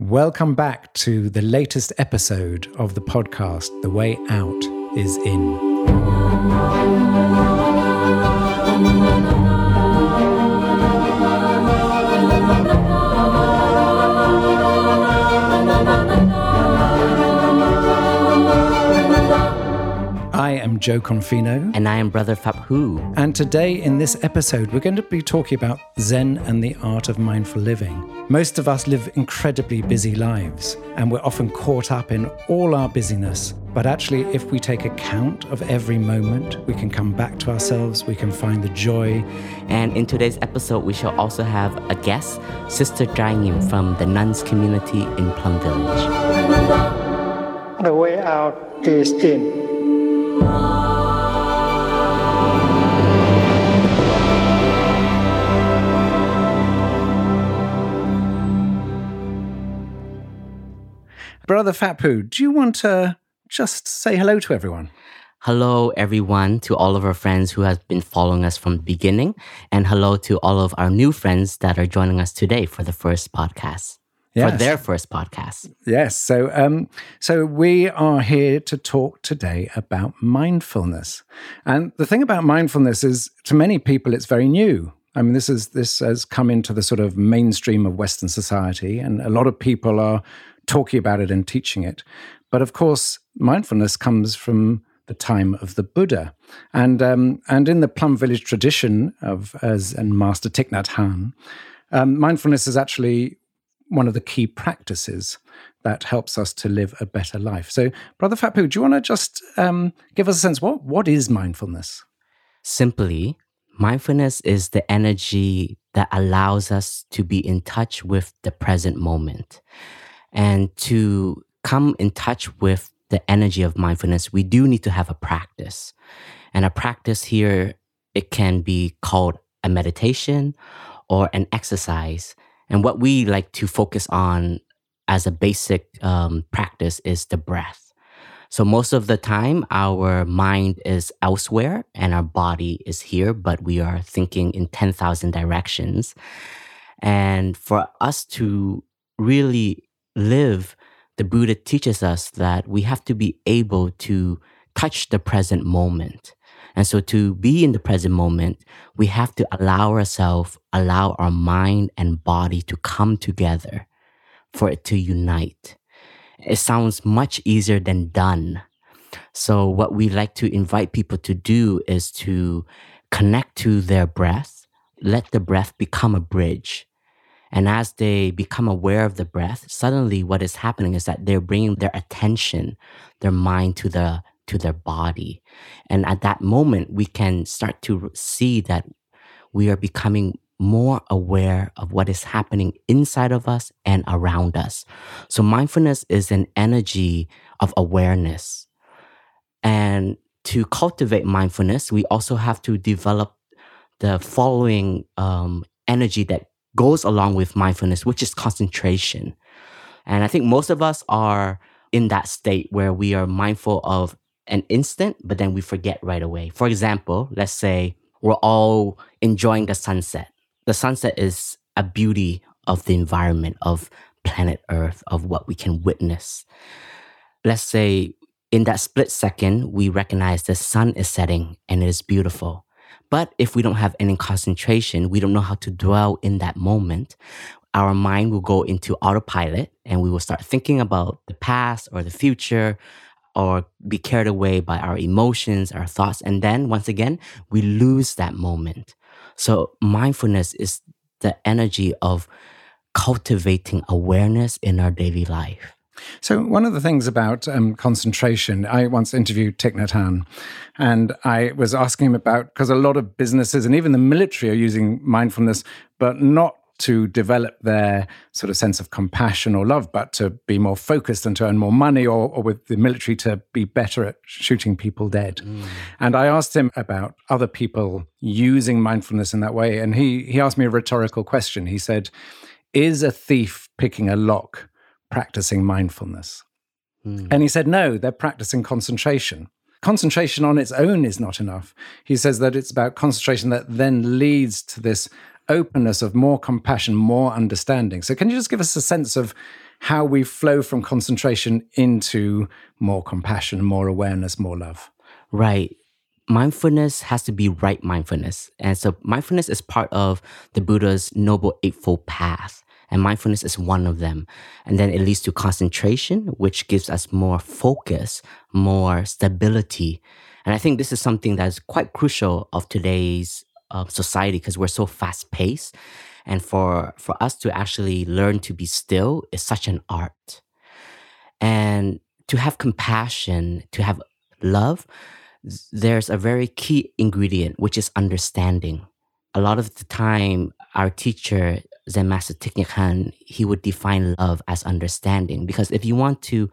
Welcome back to the latest episode of the podcast, The Way Out is In. Am Jo Confino. And I am Brother Phap Huu. And today, in this episode, we're going to be talking about Zen and the art of mindful living. Most of us live incredibly busy lives, and we're often caught up in all our busyness. But actually, if we take account of every moment, we can come back to ourselves, we can find the joy. And in today's episode, we shall also have a guest, Sister Trai Nghiem from the nuns community in Plum Village. The way out is in. Brother Huu, do you want to just say hello to everyone? Hello, everyone, to all of our friends who have been following us from the beginning, and hello to all of our new friends that are joining us today for the first podcast. Yes. For their first podcast. Yes. So um, so we are here to talk today about mindfulness. And the thing about mindfulness is to many people it's very new. I mean, this is this has come into the sort of mainstream of Western society, and a lot of people are talking about it and teaching it. But of course, mindfulness comes from the time of the Buddha, and um, and in the Plum Village tradition of Zen Master Thich Nhat Hanh, um, mindfulness is actually one of the key practices that helps us to live a better life. So, Brother Huu, do you want to just um, give us a sense what what is mindfulness? Simply, mindfulness is the energy that allows us to be in touch with the present moment. And to come in touch with the energy of mindfulness, we do need to have a practice. And a practice here, it can be called a meditation or an exercise. And what we like to focus on as a basic um, practice is the breath. So most of the time, our mind is elsewhere and our body is here, but we are thinking in 10,000 directions. And for us to really live, the Buddha teaches us that we have to be able to touch the present moment. And so to be in the present moment, we have to allow ourselves, allow our mind and body to come together for it to unite. It sounds much easier than done. So what we like to invite people to do is to connect to their breath, let the breath become a bridge and as they become aware of the breath, suddenly what is happening is that they're bringing their attention, their mind to the to their body. And at that moment, we can start to see that we are becoming more aware of what is happening inside of us and around us. So mindfulness is an energy of awareness. And to cultivate mindfulness, we also have to develop the following um, energy that goes along with mindfulness, which is concentration. And I think most of us are in that state where we are mindful of an instant, but then we forget right away. For example, let's say we're all enjoying the sunset. The sunset is a beauty of the environment, of planet Earth, of what we can witness. Let's say in that split second, we recognize the sun is setting and it is beautiful. But if we don't have any concentration, we don't know how to dwell in that moment, our mind will go into autopilot and we will start thinking about the past or the future or be carried away by our emotions, our thoughts. And then once again, we lose that moment. So mindfulness is the energy of cultivating awareness in our daily life. So, one of the things about um, concentration, I once interviewed Thich Nhat Hanh, and I was asking him about because a lot of businesses and even the military are using mindfulness, but not to develop their sort of sense of compassion or love, but to be more focused and to earn more money, or, or with the military to be better at shooting people dead. Mm. And I asked him about other people using mindfulness in that way, and he he asked me a rhetorical question. He said, "Is a thief picking a lock?" practicing mindfulness? Mm. And he said, no, they're practicing concentration. Concentration on its own is not enough. He says that it's about concentration that then leads to this openness of more compassion, more understanding. So, can you just give us a sense of how we flow from concentration into more compassion, more awareness, more love. Right. Mindfulness has to be right mindfulness. And so mindfulness is part of the Buddha's Noble Eightfold Path. And mindfulness is one of them. And then it leads to concentration, which gives us more focus, more stability. And I think this is something that's quite crucial of today's society because we're so fast paced. And for, for us to actually learn to be still is such an art. And to have compassion, to have love, there's a very key ingredient, which is understanding. A lot of the time, our teacher, Zen Master Thich he would define love as understanding. Because if you want to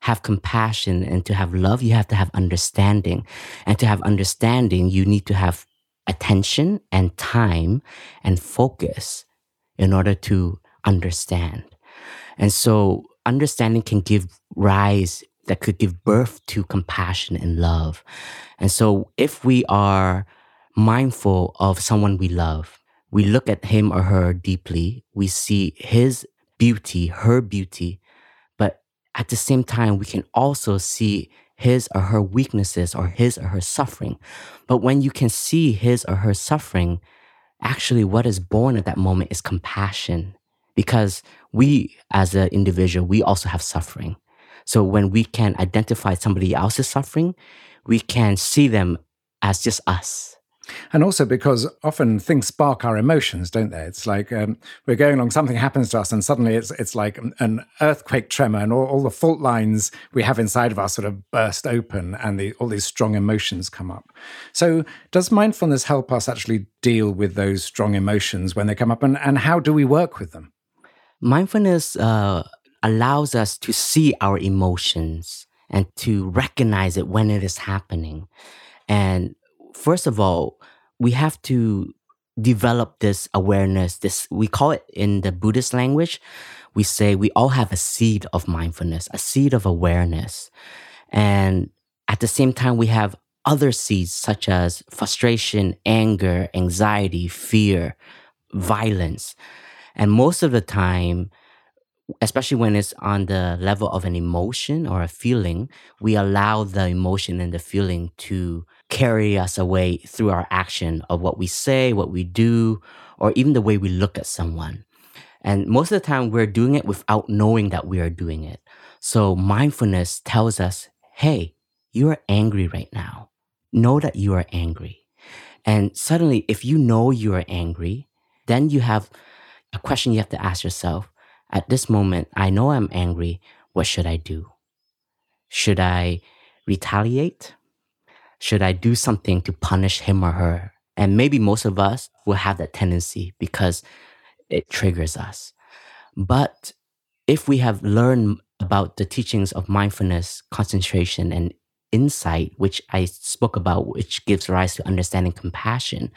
have compassion and to have love, you have to have understanding. And to have understanding, you need to have attention and time and focus in order to understand. And so understanding can give rise, that could give birth to compassion and love. And so if we are mindful of someone we love, we look at him or her deeply, we see his beauty, her beauty, but at the same time, we can also see his or her weaknesses or his or her suffering. But when you can see his or her suffering, actually what is born at that moment is compassion because we as an individual, we also have suffering. So when we can identify somebody else's suffering, we can see them as just us. And also because often things spark our emotions, don't they? It's like um, we're going along, something happens to us, and suddenly it's it's like an earthquake tremor, and all, all, the fault lines we have inside of us sort of burst open, and the, all these strong emotions come up. So, does mindfulness help us actually deal with those strong emotions when they come up, and, and how do we work with them? Mindfulness uh, allows us to see our emotions and to recognize it when it is happening. And first of all, we have to develop this awareness. This we call it in the Buddhist language. We say we all have a seed of mindfulness, a seed of awareness. And at the same time, we have other seeds such as frustration, anger, anxiety, fear, violence. And most of the time, especially when it's on the level of an emotion or a feeling, we allow the emotion and the feeling to carry us away through our action of what we say, what we do, or even the way we look at someone. And most of the time, we're doing it without knowing that we are doing it. So mindfulness tells us, hey, you are angry right now. Know that you are angry. And suddenly, if you know you are angry, then you have a question you have to ask yourself at this moment, I know I'm angry. What should I do? Should I retaliate? Should I do something to punish him or her? And maybe most of us will have that tendency because it triggers us. But if we have learned about the teachings of mindfulness, concentration, and insight, which I spoke about, which gives rise to understanding compassion,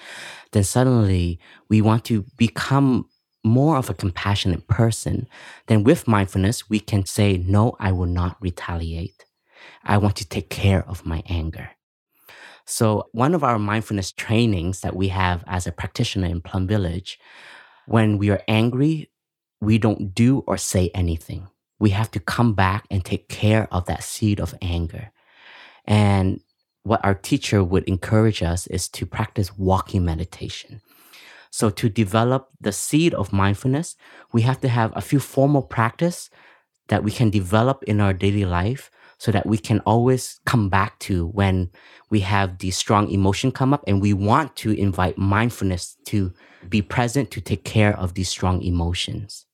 then suddenly we want to become more of a compassionate person, then with mindfulness, we can say, No, I will not retaliate. I want to take care of my anger. So, one of our mindfulness trainings that we have as a practitioner in Plum Village, when we are angry, we don't do or say anything. We have to come back and take care of that seed of anger. And what our teacher would encourage us is to practice walking meditation. So to develop the seed of mindfulness, we have to have a few formal practice that we can develop in our daily life so that we can always come back to when we have the strong emotion come up and we want to invite mindfulness to be present to take care of these strong emotions.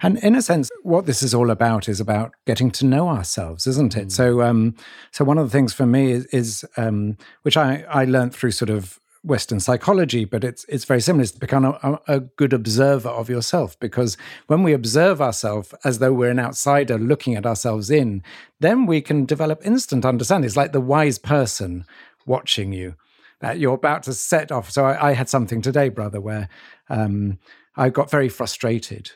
And in a sense, what this is all about is about getting to know ourselves, isn't it? Mm. So, um, so one of the things for me is, is um, which I I learned through sort of Western psychology, but it's it's very similar. It's to become a, a, good observer of yourself because when we observe ourselves as though we're an outsider looking at ourselves in, then we can develop instant understanding. It's like the wise person watching you that you're about to set off. So I, I had something today, brother, where um, I got very frustrated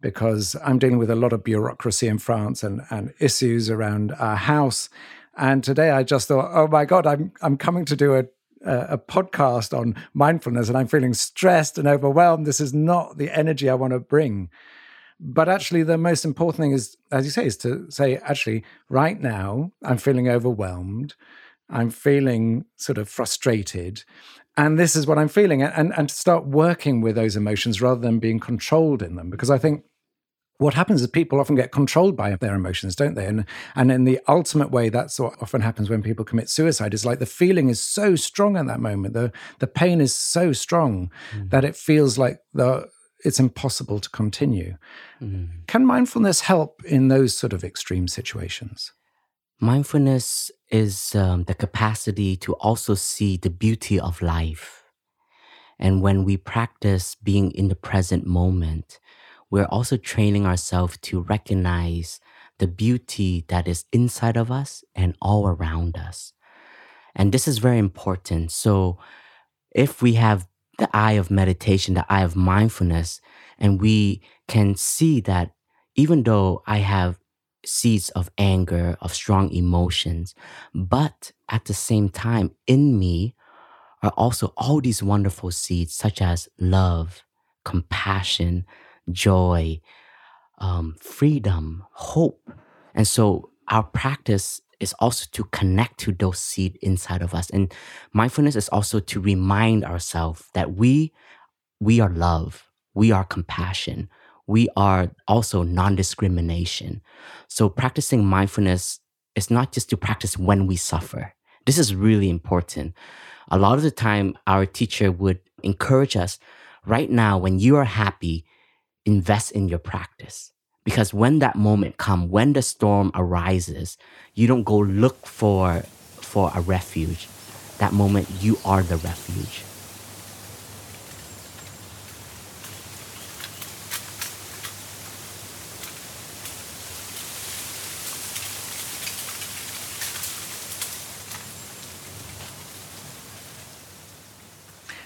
because I'm dealing with a lot of bureaucracy in France and, and issues around our house. And today I just thought, oh my God, I'm I'm coming to do a a podcast on mindfulness and I'm feeling stressed and overwhelmed. This is not the energy I want to bring. But actually, the most important thing is, as you say, is to say, actually, right now, I'm feeling overwhelmed. I'm feeling sort of frustrated. And this is what I'm feeling. And, and to start working with those emotions rather than being controlled in them. Because I think what happens is people often get controlled by their emotions, don't they? And and in the ultimate way, that's what often happens when people commit suicide. Is like the feeling is so strong at that moment, the the pain is so strong mm. that it feels like the it's impossible to continue. Mm. Can mindfulness help in those sort of extreme situations? Mindfulness is um, the capacity to also see the beauty of life. And when we practice being in the present moment, we're also training ourselves to recognize the beauty that is inside of us and all around us. And this is very important. So, if we have the eye of meditation, the eye of mindfulness, and we can see that even though I have seeds of anger, of strong emotions, but at the same time, in me are also all these wonderful seeds, such as love, compassion, joy, um, freedom, hope. And so our practice is also to connect to those seeds inside of us. And mindfulness is also to remind ourselves that we we are love, we are compassion, we are also non-discrimination. So practicing mindfulness is not just to practice when we suffer. This is really important. A lot of the time our teacher would encourage us right now when you are happy, invest in your practice. Because when that moment comes when the storm arises you don't go look for for a refuge. That moment you are the refuge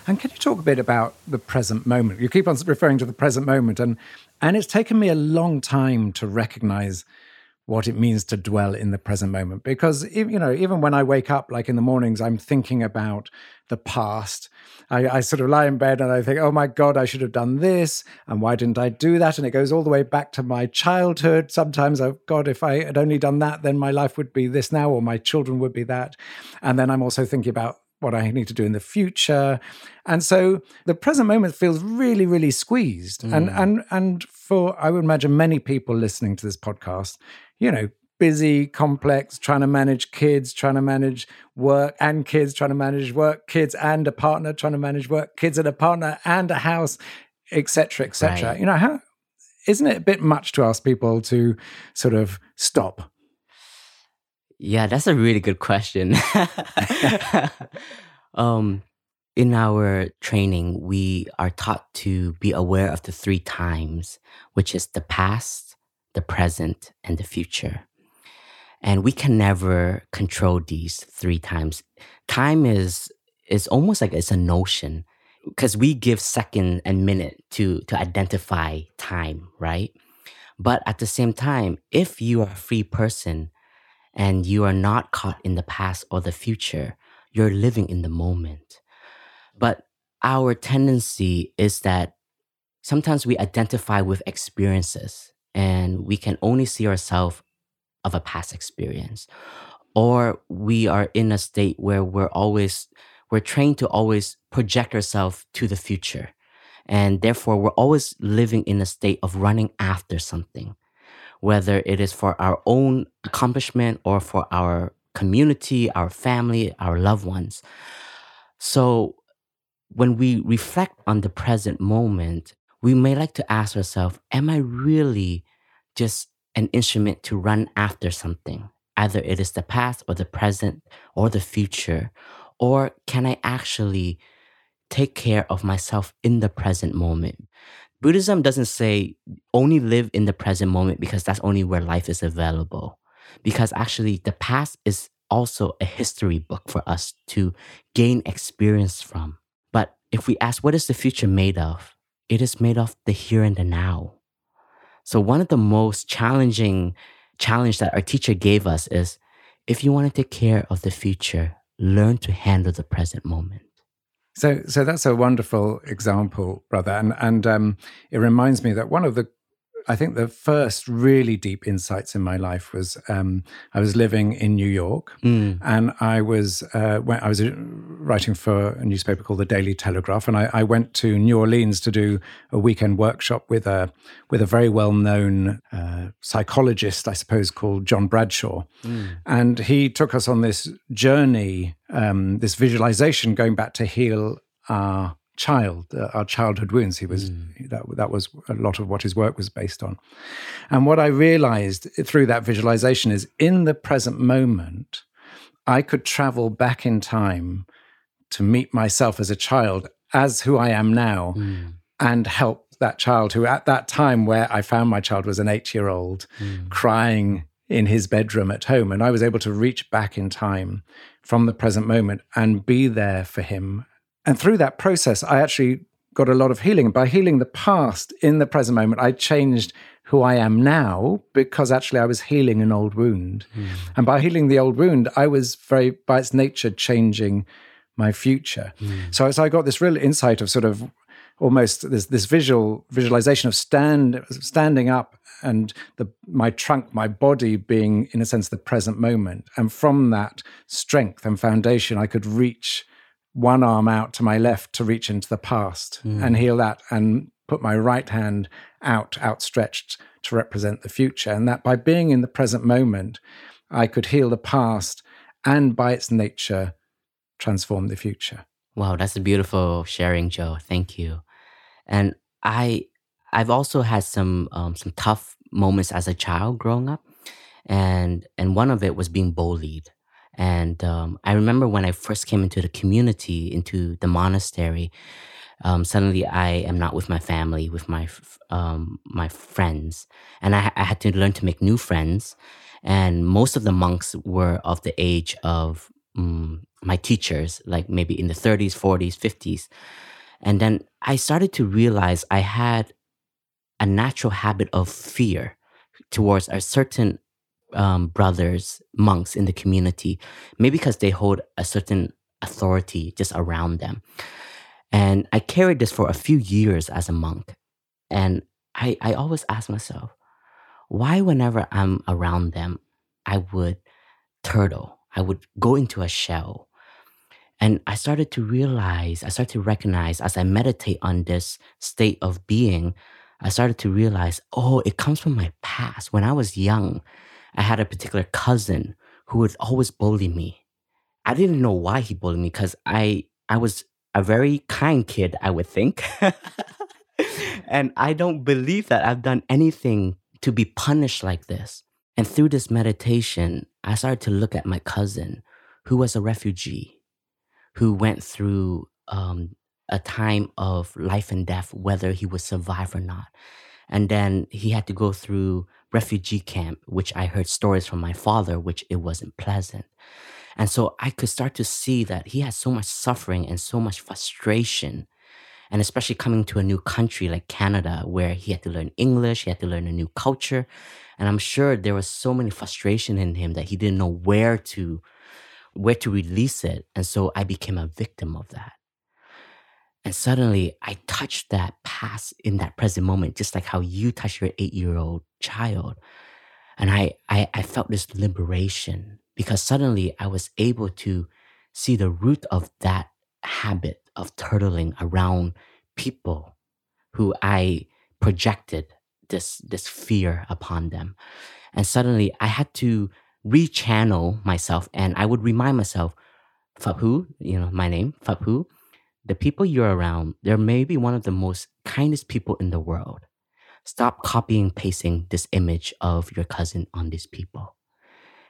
And can you talk a bit about the present moment? You keep on referring to the present moment, and and it's taken me a long time to recognize what it means to dwell in the present moment. Because you know even when i wake up like in the mornings i'm thinking about the past. I, I, sort of lie in bed and i think oh my god i should have done this and why didn't i do that? And it goes all the way back to my childhood. Sometimes oh god if i had only done that then my life would be this now or my children would be that. And then i'm also thinking about what I need to do in the future. And so the present moment feels really, really squeezed. Mm. And and and for I would imagine many people listening to this podcast, you know, busy, complex, trying to manage kids, trying to manage work and kids, trying to manage work, kids and a partner, trying to manage work, kids and a partner and a house, etc., etc. Right. You know, how isn't it a bit much to ask people to sort of stop yeah, that's a really good question. um, in our training, we are taught to be aware of the three times, which is the past, the present, and the future. And we can never control these three times. Time is is almost like it's a notion because we give second and minute to to identify time, right? But at the same time, if you are a free person, and you are not caught in the past or the future. You're living in the moment. But our tendency is that sometimes we identify with experiences and we can only see ourselves of a past experience or we are in a state where we're always we're trained to always project ourselves to the future and therefore we're always living in a state of running after something whether it is for our own accomplishment or for our community, our family, our loved ones. So when we reflect on the present moment, we may like to ask ourselves, am I really just an instrument to run after something? Either it is the past or the present or the future. Or can I actually take care of myself in the present moment? Buddhism doesn't say only live in the present moment because that's only where life is available. Because actually, the past is also a history book for us to gain experience from. But if we ask, what is the future made of? It is made of the here and the now. So one of the most challenging challenge that our teacher gave us is if you want to take care of the future, learn to handle the present moment. So, so that's a wonderful example, brother, and and um, it reminds me that one of the I think the first really deep insights in my life was um, I was living in New York, Mm. and I was uh, when I was uh, writing for a newspaper called the Daily Telegraph, and I, I went to New Orleans to do a weekend workshop with a with a very well known uh, psychologist, I suppose, called John Bradshaw, and he took us on this journey, um, this visualization, going back to heal our child, uh, our childhood wounds. He was that that was a lot of what his work was based on. And what I realized through that visualization is in the present moment, I could travel back in time to meet myself as a child, as who I am now, Mm. and help that child who, at that time where I found my child, was an eight year old Mm. crying in his bedroom at home. And I was able to reach back in time from the present moment and be there for him. And through that process, I actually got a lot of healing. By healing the past in the present moment, I changed who I am now because actually I was healing an old wound. Hmm. And by healing the old wound, I was very, by its nature, changing my future. Hmm. So, so I got this real insight of sort of almost this this visual visualization of stand standing up and the my trunk, my body being in a sense the present moment. And from that strength and foundation, I could reach one arm out to my left to reach into the past and heal that and put my right hand out outstretched to represent the future and that by being in the present moment i could heal the past and by its nature transform the future Wow, that's a beautiful sharing, Jo. Thank you. And I, I've also had some um, some tough moments as a child growing up, and and one of it was being bullied. And um, I remember when I first came into the community, into the monastery. Um, suddenly, I am not with my family, with my um, my friends, and I, I had to learn to make new friends. And most of the monks were of the age of mm, my teachers, like maybe in the 30s, 40s, 50s. And then I started to realize I had a natural habit of fear towards a certain um, brothers, monks in the community, maybe because they hold a certain authority just around them. And I carried this for a few years as a monk. And I, I always ask myself, why, whenever I'm around them, I would turtle, I would go into a shell. And I started to realize, I started to recognize as I meditate on this state of being, I started to realize, oh, it comes from my past. When I was young, I had a particular cousin who would always bully me. I didn't know why he bullied me because I I was a very kind kid, I would think. and I don't believe that I've done anything to be punished like this. And through this meditation, I started to look at my cousin who was a refugee, who went through um, a time of life and death, whether he would survive or not. And then he had to go through refugee camp, which I heard stories from my father, which it wasn't pleasant. And so I could start to see that he had so much suffering and so much frustration. And especially coming to a new country like Canada, where he had to learn English, he had to learn a new culture. And I'm sure there was so many frustration in him that he didn't know where to where to release it. And so I became a victim of that. And suddenly I touched that past in that present moment, just like how you touch your eight-year-old child. And I, I I felt this liberation because suddenly I was able to see the root of that habit of turtling around people who I projected this this fear upon them. And suddenly I had to rechannel myself and I would remind myself, Phap Huu, you know, my name, Phap Huu, the people you're around, they're maybe one of the most kindest people in the world. Stop copying pasting this image of your cousin on these people.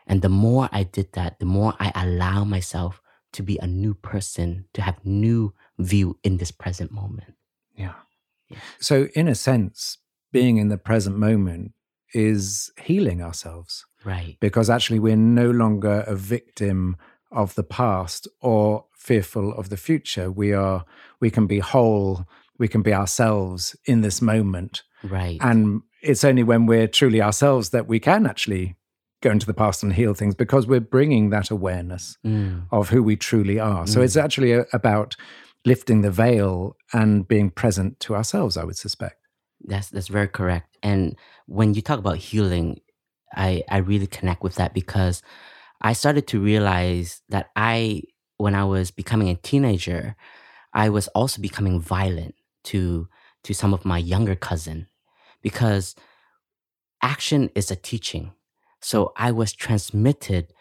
And the more I did that, the more I allow myself to be a new person, to have new view in this present moment. yeah Yeah. so in a sense being in the present moment is healing ourselves Right. because actually we're no longer a victim of the past or fearful of the future. We are we can be whole we can be ourselves in this moment. Right. and it's only when we're truly ourselves that we can actually go into the past and heal things because we're bringing that awareness Mm, of who we truly are. So it's actually a, about lifting the veil and being present to ourselves i would suspect. That's that's very correct. And when you talk about healing, I I really connect with that because I started to realize that I when I was becoming a teenager, I was also becoming violent to to some of my younger cousin because action is a teaching. So I was transmitted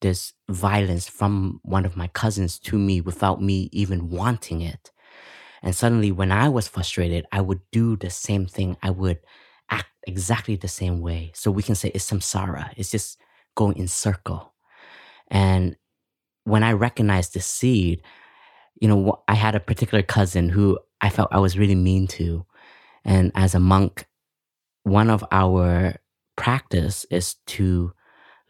this violence from one of my cousins to me without me even wanting it. And suddenly, when I was frustrated, I would do the same thing. I would act exactly the same way. So we can say it's samsara. It's just going in circle. And when I recognized the seed, you know, I had a particular cousin who I felt I was really mean to. And as a monk, one of our practice is to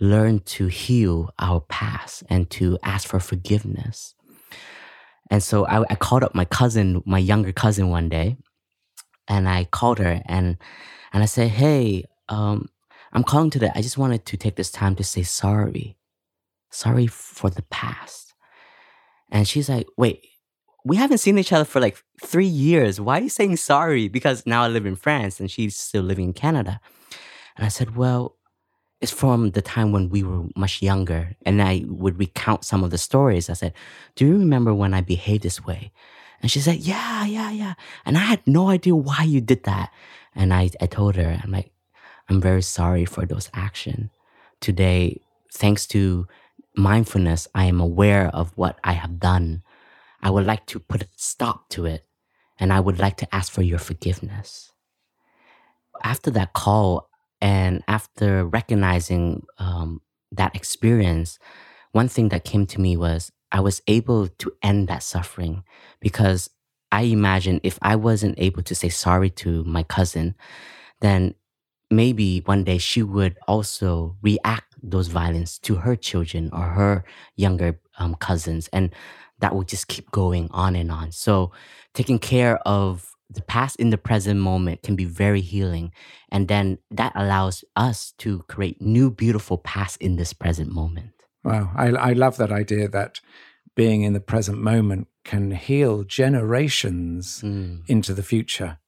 learn to heal our past and to ask for forgiveness. And so I, I called up my cousin, my younger cousin, one day, and I called her and and I said, "Hey, um, I'm calling today. I just wanted to take this time to say sorry, sorry for the past." And she's like, "Wait, we haven't seen each other for like three years. Why are you saying sorry?" Because now I live in France and she's still living in Canada. And I said, "Well, it's from the time when we were much younger. And I would recount some of the stories. I said, Do you remember when I behaved this way? And she said, Yeah, yeah, yeah. And I had no idea why you did that. And I, I told her, I'm like, I'm very sorry for those actions. Today, thanks to mindfulness, I am aware of what I have done. I would like to put a stop to it. And I would like to ask for your forgiveness. After that call, and after recognizing um, that experience, one thing that came to me was I was able to end that suffering because I imagine if I wasn't able to say sorry to my cousin, then maybe one day she would also react those violence to her children or her younger um, cousins and that will just keep going on and on so taking care of the past in the present moment can be very healing. And then that allows us to create new, beautiful past in this present moment. Wow. I, I love that idea that being in the present moment can heal generations mm. into the future.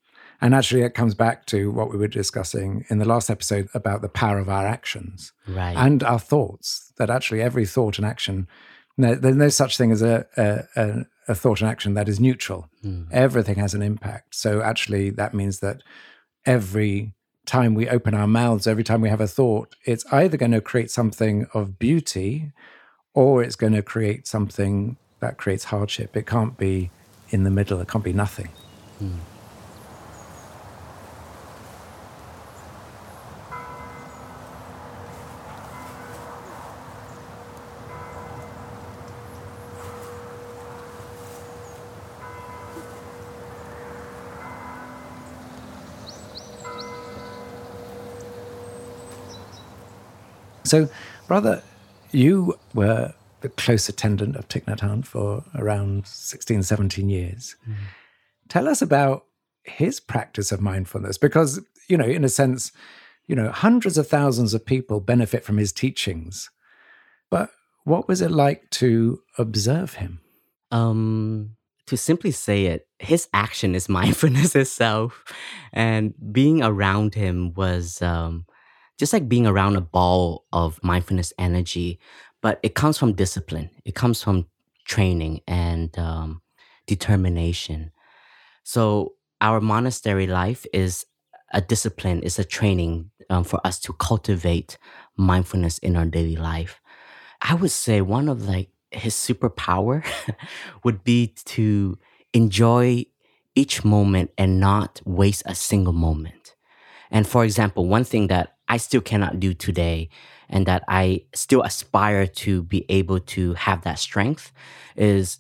And actually, it comes back to what we were discussing in the last episode about the power of our actions right. and our thoughts. That actually, every thought and action, there's no such thing as a, a, a a thought and action that is neutral. Mm. Everything has an impact. So actually, that means that every time we open our mouths, every time we have a thought, it's either going to create something of beauty or it's going to create something that creates hardship. It can't be in the middle, it can't be nothing. Mm. So, brother, you were the close attendant of Thich Nhat Hanh for around 16, 17 years. Mm. Tell us about his practice of mindfulness, because, you know, in a sense, you know, hundreds of thousands of people benefit from his teachings. But what was it like to observe him? Um, to simply say it, his action is mindfulness itself. And being around him was um, just like being around a ball of mindfulness energy, but it comes from discipline. It comes from training and um, determination. So our monastery life is a discipline, it's a training um, for us to cultivate mindfulness in our daily life. I would say one of like his superpower would be to enjoy each moment and not waste a single moment. And for example, one thing that I still cannot do today and that I still aspire to be able to have that strength is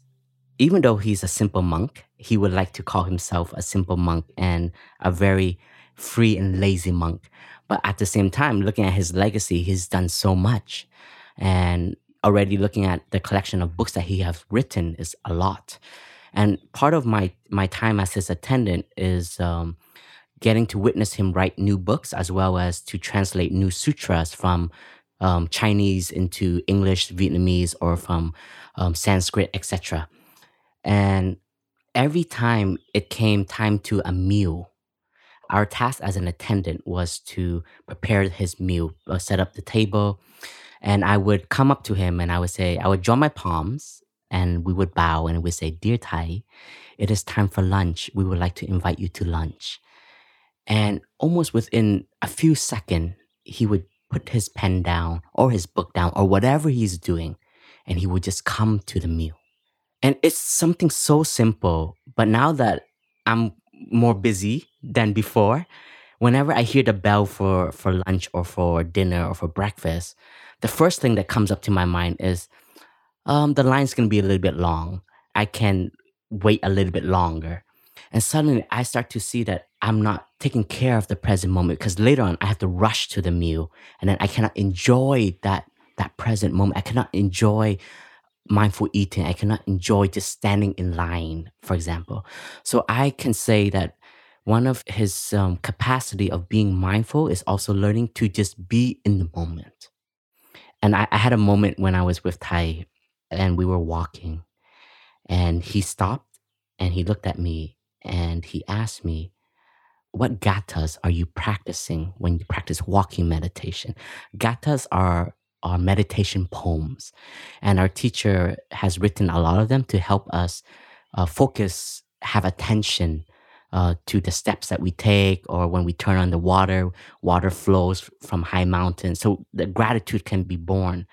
even though he's a simple monk, he would like to call himself a simple monk and a very free and lazy monk. But at the same time, looking at his legacy, he's done so much. And already looking at the collection of books that he has written is a lot. And part of my my time as his attendant is um, getting to witness him write new books as well as to translate new sutras from um, Chinese into English, Vietnamese, or from um, Sanskrit, etc. And every time it came time to a meal, our task as an attendant was to prepare his meal, uh, set up the table, and I would come up to him and I would say, I would draw my palms and we would bow and we would say, Dear Thay, it is time for lunch. We would like to invite you to lunch. And almost within a few seconds, he would put his pen down or his book down or whatever he's doing, and he would just come to the meal. And it's something so simple. But now that I'm more busy than before, whenever I hear the bell for, for lunch or for dinner or for breakfast, the first thing that comes up to my mind is um, the line's to be a little bit long. I can wait a little bit longer. And suddenly I start to see that I'm not taking care of the present moment because later on I have to rush to the meal and then I cannot enjoy that that present moment. I cannot enjoy mindful eating. I cannot enjoy just standing in line, for example. So I can say that one of his um, capacity of being mindful is also learning to just be in the moment. And I, I had a moment when I was with Thay and we were walking and he stopped and he looked at me and he asked me, What gathas are you practicing when you practice walking meditation? Gathas are are meditation poems. And our teacher has written a lot of them to help us uh, focus, have attention uh, to the steps that we take, or when we turn on the water, water flows from high mountains. So the gratitude can be born.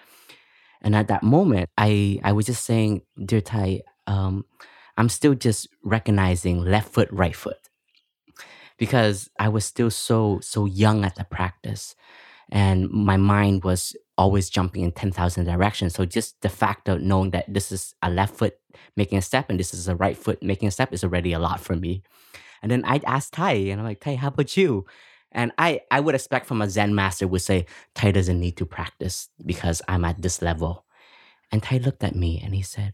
And at that moment, I, I was just saying, Dear Thay, um, I'm still just recognizing left foot, right foot. Because I was still so so young at the practice and my mind was always jumping in 10,000 directions. So just the fact of knowing that this is a left foot making a step and this is a right foot making a step is already a lot for me. And then I'd ask Thay, and I'm like, Thay, how about you? And I, I would expect from a Zen master would say, Thay doesn't need to practice because I'm at this level. And Thay looked at me and he said,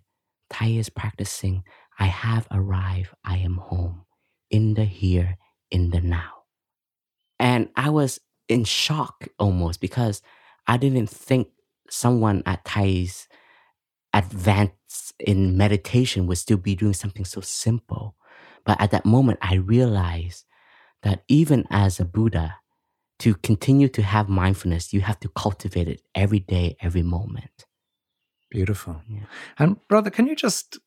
Thay is practicing I have arrived, I am home, in the here, in the now. And I was in shock almost because I didn't think someone at Thay's advance in meditation would still be doing something so simple. But at that moment, I realized that even as a Buddha, to continue to have mindfulness, you have to cultivate it every day, every moment. Beautiful. Yeah. And brother, can you just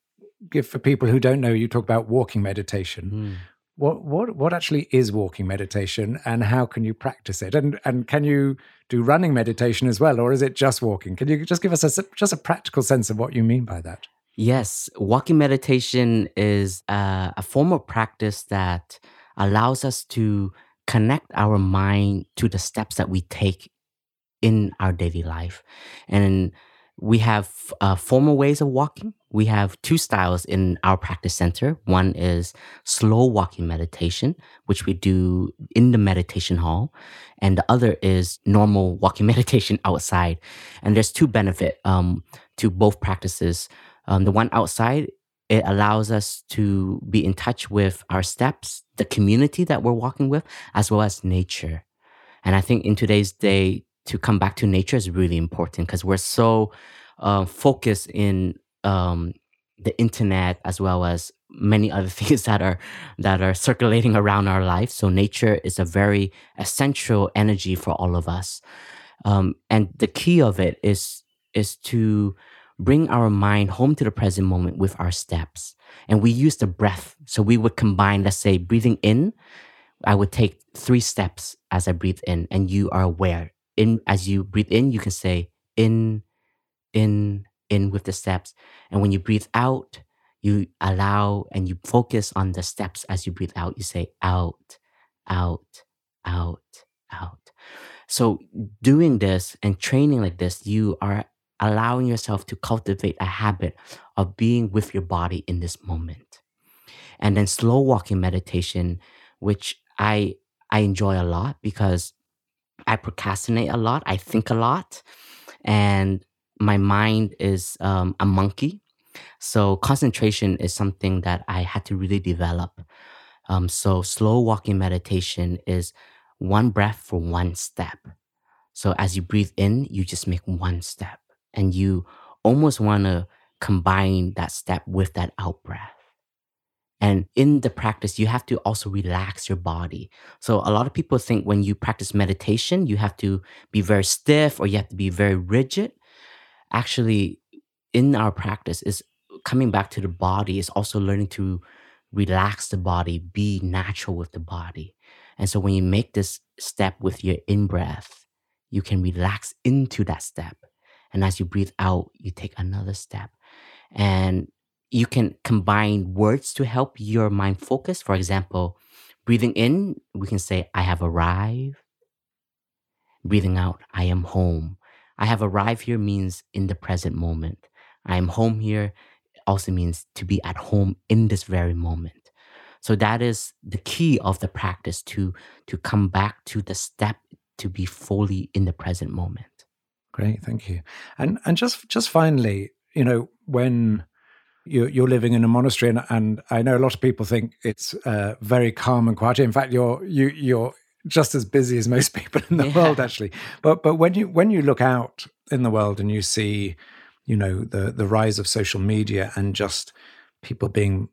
give for people who don't know, you talk about walking meditation. Mm. What what what actually is walking meditation, and how can you practice it? And and can you do running meditation as well, or is it just walking? Can you just give us a just a practical sense of what you mean by that? Yes, walking meditation is a, a form of practice that allows us to connect our mind to the steps that we take in our daily life, and we have uh, formal ways of walking. We have two styles in our practice center. One is slow walking meditation, which we do in the meditation hall, and the other is normal walking meditation outside. And there's two benefit um, to both practices. Um, the one outside it allows us to be in touch with our steps, the community that we're walking with, as well as nature. And I think in today's day, to come back to nature is really important because we're so uh, focused in um, the internet as well as many other things that are that are circulating around our life. So nature is a very essential energy for all of us, um, and the key of it is is to bring our mind home to the present moment with our steps. And we use the breath. So we would combine, let's say, breathing in. I would take three steps as I breathe in, and you are aware in as you breathe in, you can say in, in, in with the steps. And when you breathe out, you allow and you focus on the steps as you breathe out. You say out, out, out, out. So doing this and training like this, you are allowing yourself to cultivate a habit of being with your body in this moment. And then slow walking meditation, which I I enjoy a lot because I procrastinate a lot. I think a lot, and my mind is um, a monkey. So concentration is something that I had to really develop. Um, so slow walking meditation is one breath for one step. So as you breathe in, you just make one step, and you almost want to combine that step with that out breath. And in the practice, you have to also relax your body. So a lot of people think when you practice meditation, you have to be very stiff or you have to be very rigid. Actually, in our practice is coming back to the body is also learning to relax the body, be natural with the body. And so when you make this step with your in breath, you can relax into that step. And as you breathe out, you take another step. And you can combine words to help your mind focus. For example, breathing in, we can say, I have arrived. Breathing out, I am home. I have arrived here means in the present moment. I am home here also means to be at home in this very moment. So that is the key of the practice to to come back to the step to be fully in the present moment. Great, thank you. And and just just finally, you know, when you're, you're living in a monastery, and, and I know a lot of people think it's uh, very calm and quiet. In fact, you're you you're just as busy as most people in the yeah. world, actually. But but when you when you look out in the world and you see, you know, the the rise of social media and just people being,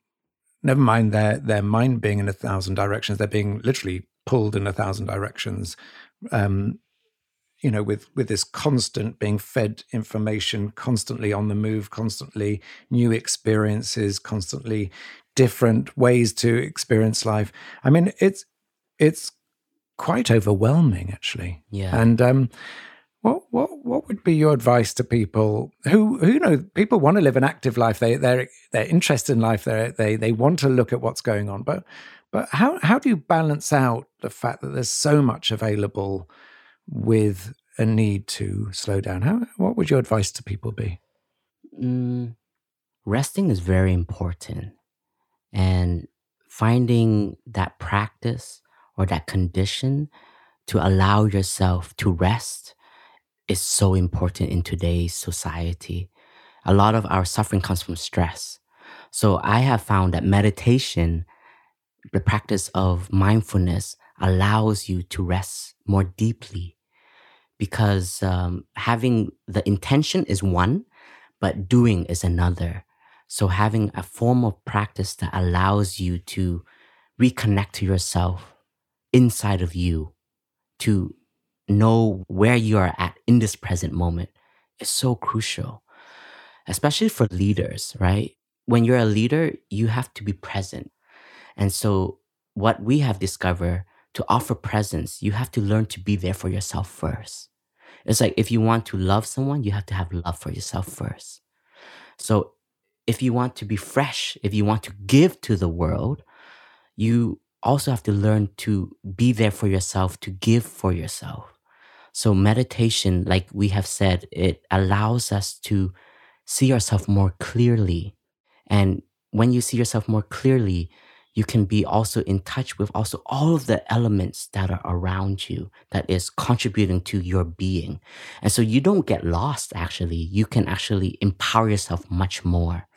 never mind their their mind being in a thousand directions, they're being literally pulled in a thousand directions. Um, you know with with this constant being fed information constantly on the move constantly new experiences constantly different ways to experience life i mean it's it's quite overwhelming actually yeah and um what what what would be your advice to people who who you know people want to live an active life they they're they're interested in life they they they want to look at what's going on but but how how do you balance out the fact that there's so much available with a need to slow down. How, what would your advice to people be? Mm, resting is very important. And finding that practice or that condition to allow yourself to rest is so important in today's society. A lot of our suffering comes from stress. So I have found that meditation, the practice of mindfulness, allows you to rest more deeply because um, having the intention is one, but doing is another. So having a form of practice that allows you to reconnect to yourself inside of you, to know where you are at in this present moment is so crucial, especially for leaders, right? When you're a leader, you have to be present. And so what we have discovered to offer presence, you have to learn to be there for yourself first. It's like if you want to love someone, you have to have love for yourself first. So if you want to be fresh, if you want to give to the world, you also have to learn to be there for yourself, to give for yourself. So meditation, like we have said, it allows us to see ourselves more clearly. And when you see yourself more clearly, you can be also in touch with also all of the elements that are around you that is contributing to your being. And so you don't get lost, actually. You can actually empower yourself much more.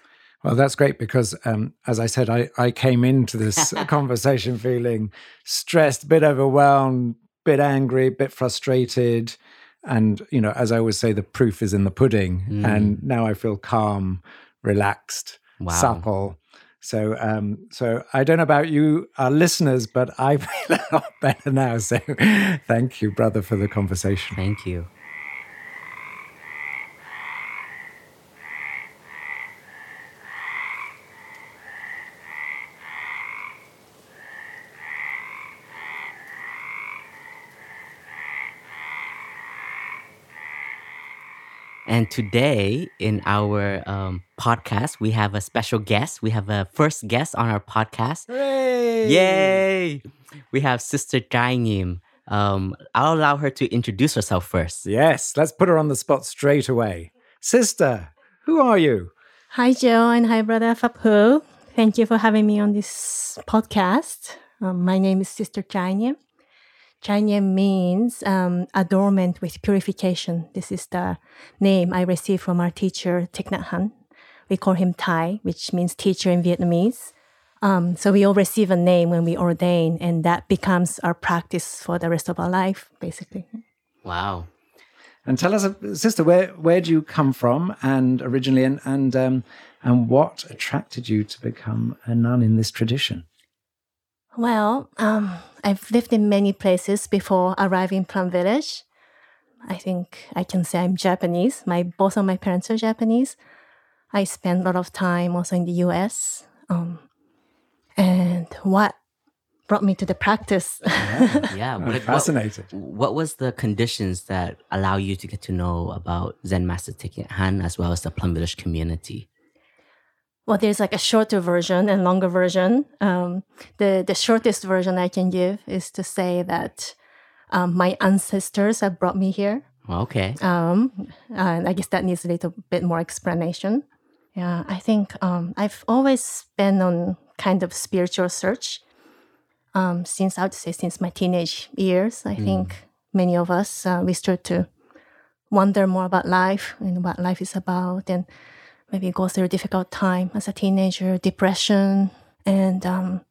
Well, that's great because, um, as I said, I, I came into this conversation feeling stressed, a bit overwhelmed, bit angry, bit frustrated. And, you know, as I always say, the proof is in the pudding. Mm. And now I feel calm, relaxed, wow. supple so, um, so I don't know about you, our listeners, but I feel a lot better now. So, thank you, brother, for the conversation. Thank you. And today in our um, podcast, we have a special guest. We have a first guest on our podcast. Hooray! Yay! We have Sister Trai Nghiem. Um, I'll allow her to introduce herself first. Yes, let's put her on the spot straight away. Sister, who are you? Hi, Jo, and hi, Brother Phap Thank you for having me on this podcast. Um, my name is Sister Trai Nghiem. Trai Nghiem means um, adornment with purification. This is the name I received from our teacher, Thich Nhat Hanh. We call him Thay, which means teacher in Vietnamese. Um, so we all receive a name when we ordain, and that becomes our practice for the rest of our life, basically. Wow. And tell us, sister, where where do you come from, and originally, and and um, and what attracted you to become a nun in this tradition? Well, um, I've lived in many places before arriving Plum Village. I think I can say I'm Japanese. My both of my parents are Japanese. I spent a lot of time also in the U.S. Um, and what brought me to the practice? Yeah, yeah. I'm What, what, fascinated. what was the conditions that allow you to get to know about Zen Master Thich Nhat Hanh as well as the Plum Village community? Well, there's like a shorter version and longer version. Um, the the shortest version I can give is to say that um, my ancestors have brought me here. Okay. Um, and I guess that needs a little bit more explanation. Yeah, I think um, I've always been on kind of spiritual search um, since I would say since my teenage years. I think many of us uh, we start to wonder more about life and what life is about, and maybe go through a difficult time as a teenager, depression, and um,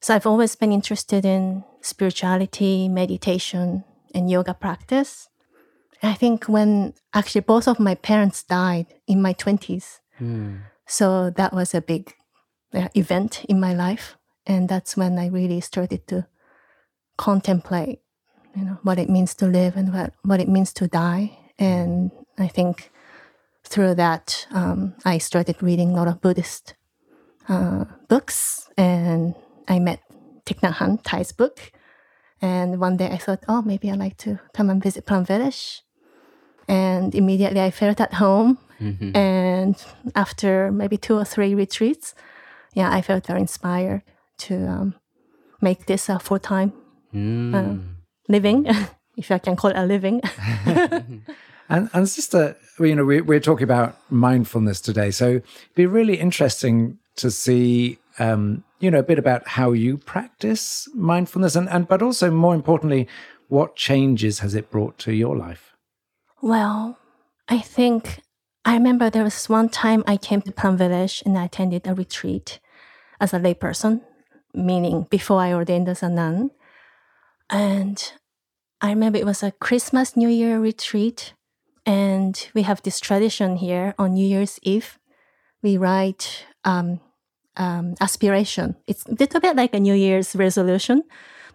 so I've always been interested in spirituality, meditation, and yoga practice. I think when actually both of my parents died in my 20s. Hmm. So that was a big uh, event in my life. And that's when I really started to contemplate, you know, what it means to live and what, what it means to die. And I think through that, um, I started reading a lot of Buddhist uh, books and I met Thich Nhat Hanh, Thay's book. And one day I thought, oh, maybe I'd like to come and visit Plum Village. And immediately I felt at home. Mhm. And after maybe two or three retreats, yeah, I felt very inspired to um, make this a full time Mm. living, if I can call it a living. And, and sister, you know, we, we're talking about mindfulness today, so it'd be really interesting to see, um, you know, a bit about how you practice mindfulness, and, and but also more importantly, what changes has it brought to your life? Well, I think I remember there was one time I came to Plum Village and I attended a retreat as a layperson, meaning before I ordained as a nun. And I remember it was a Christmas New Year retreat. And we have this tradition here on New Year's Eve. We write um, um, aspiration. It's a little bit like a New Year's resolution,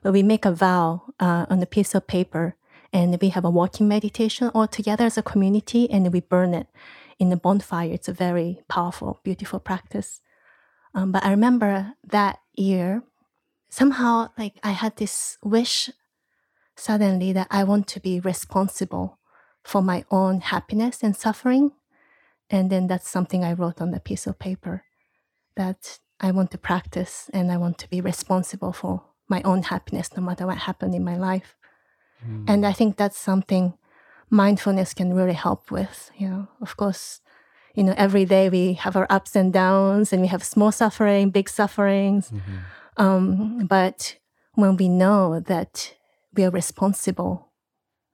but we make a vow uh, on a piece of paper and we have a walking meditation all together as a community and we burn it in the bonfire. It's a very powerful, beautiful practice. Um, but I remember that year, somehow like I had this wish suddenly that I want to be responsible for my own happiness and suffering. And then that's something I wrote on the piece of paper that I want to practice and I want to be responsible for my own happiness no matter what happened in my life. And I think that's something mindfulness can really help with. You know, of course, you know, every day we have our ups and downs and we have small suffering, big sufferings. Um, but when we know that we are responsible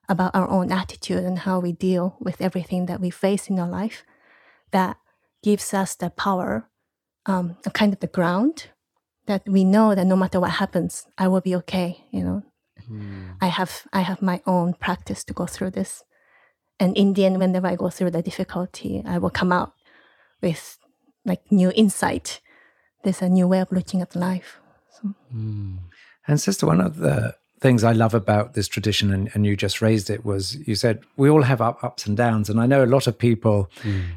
about our own attitude and how we deal with everything that we face in our life, that gives us the power, um, kind of the ground that we know that no matter what happens, I will be okay. You know, I have I have my own practice to go through this, and in the end, whenever I go through the difficulty, I will come out with like new insight. There's a new way of looking at life. So, And sister, one of the things I love about this tradition, and, and you just raised it, was you said we all have up, ups and downs, and I know a lot of people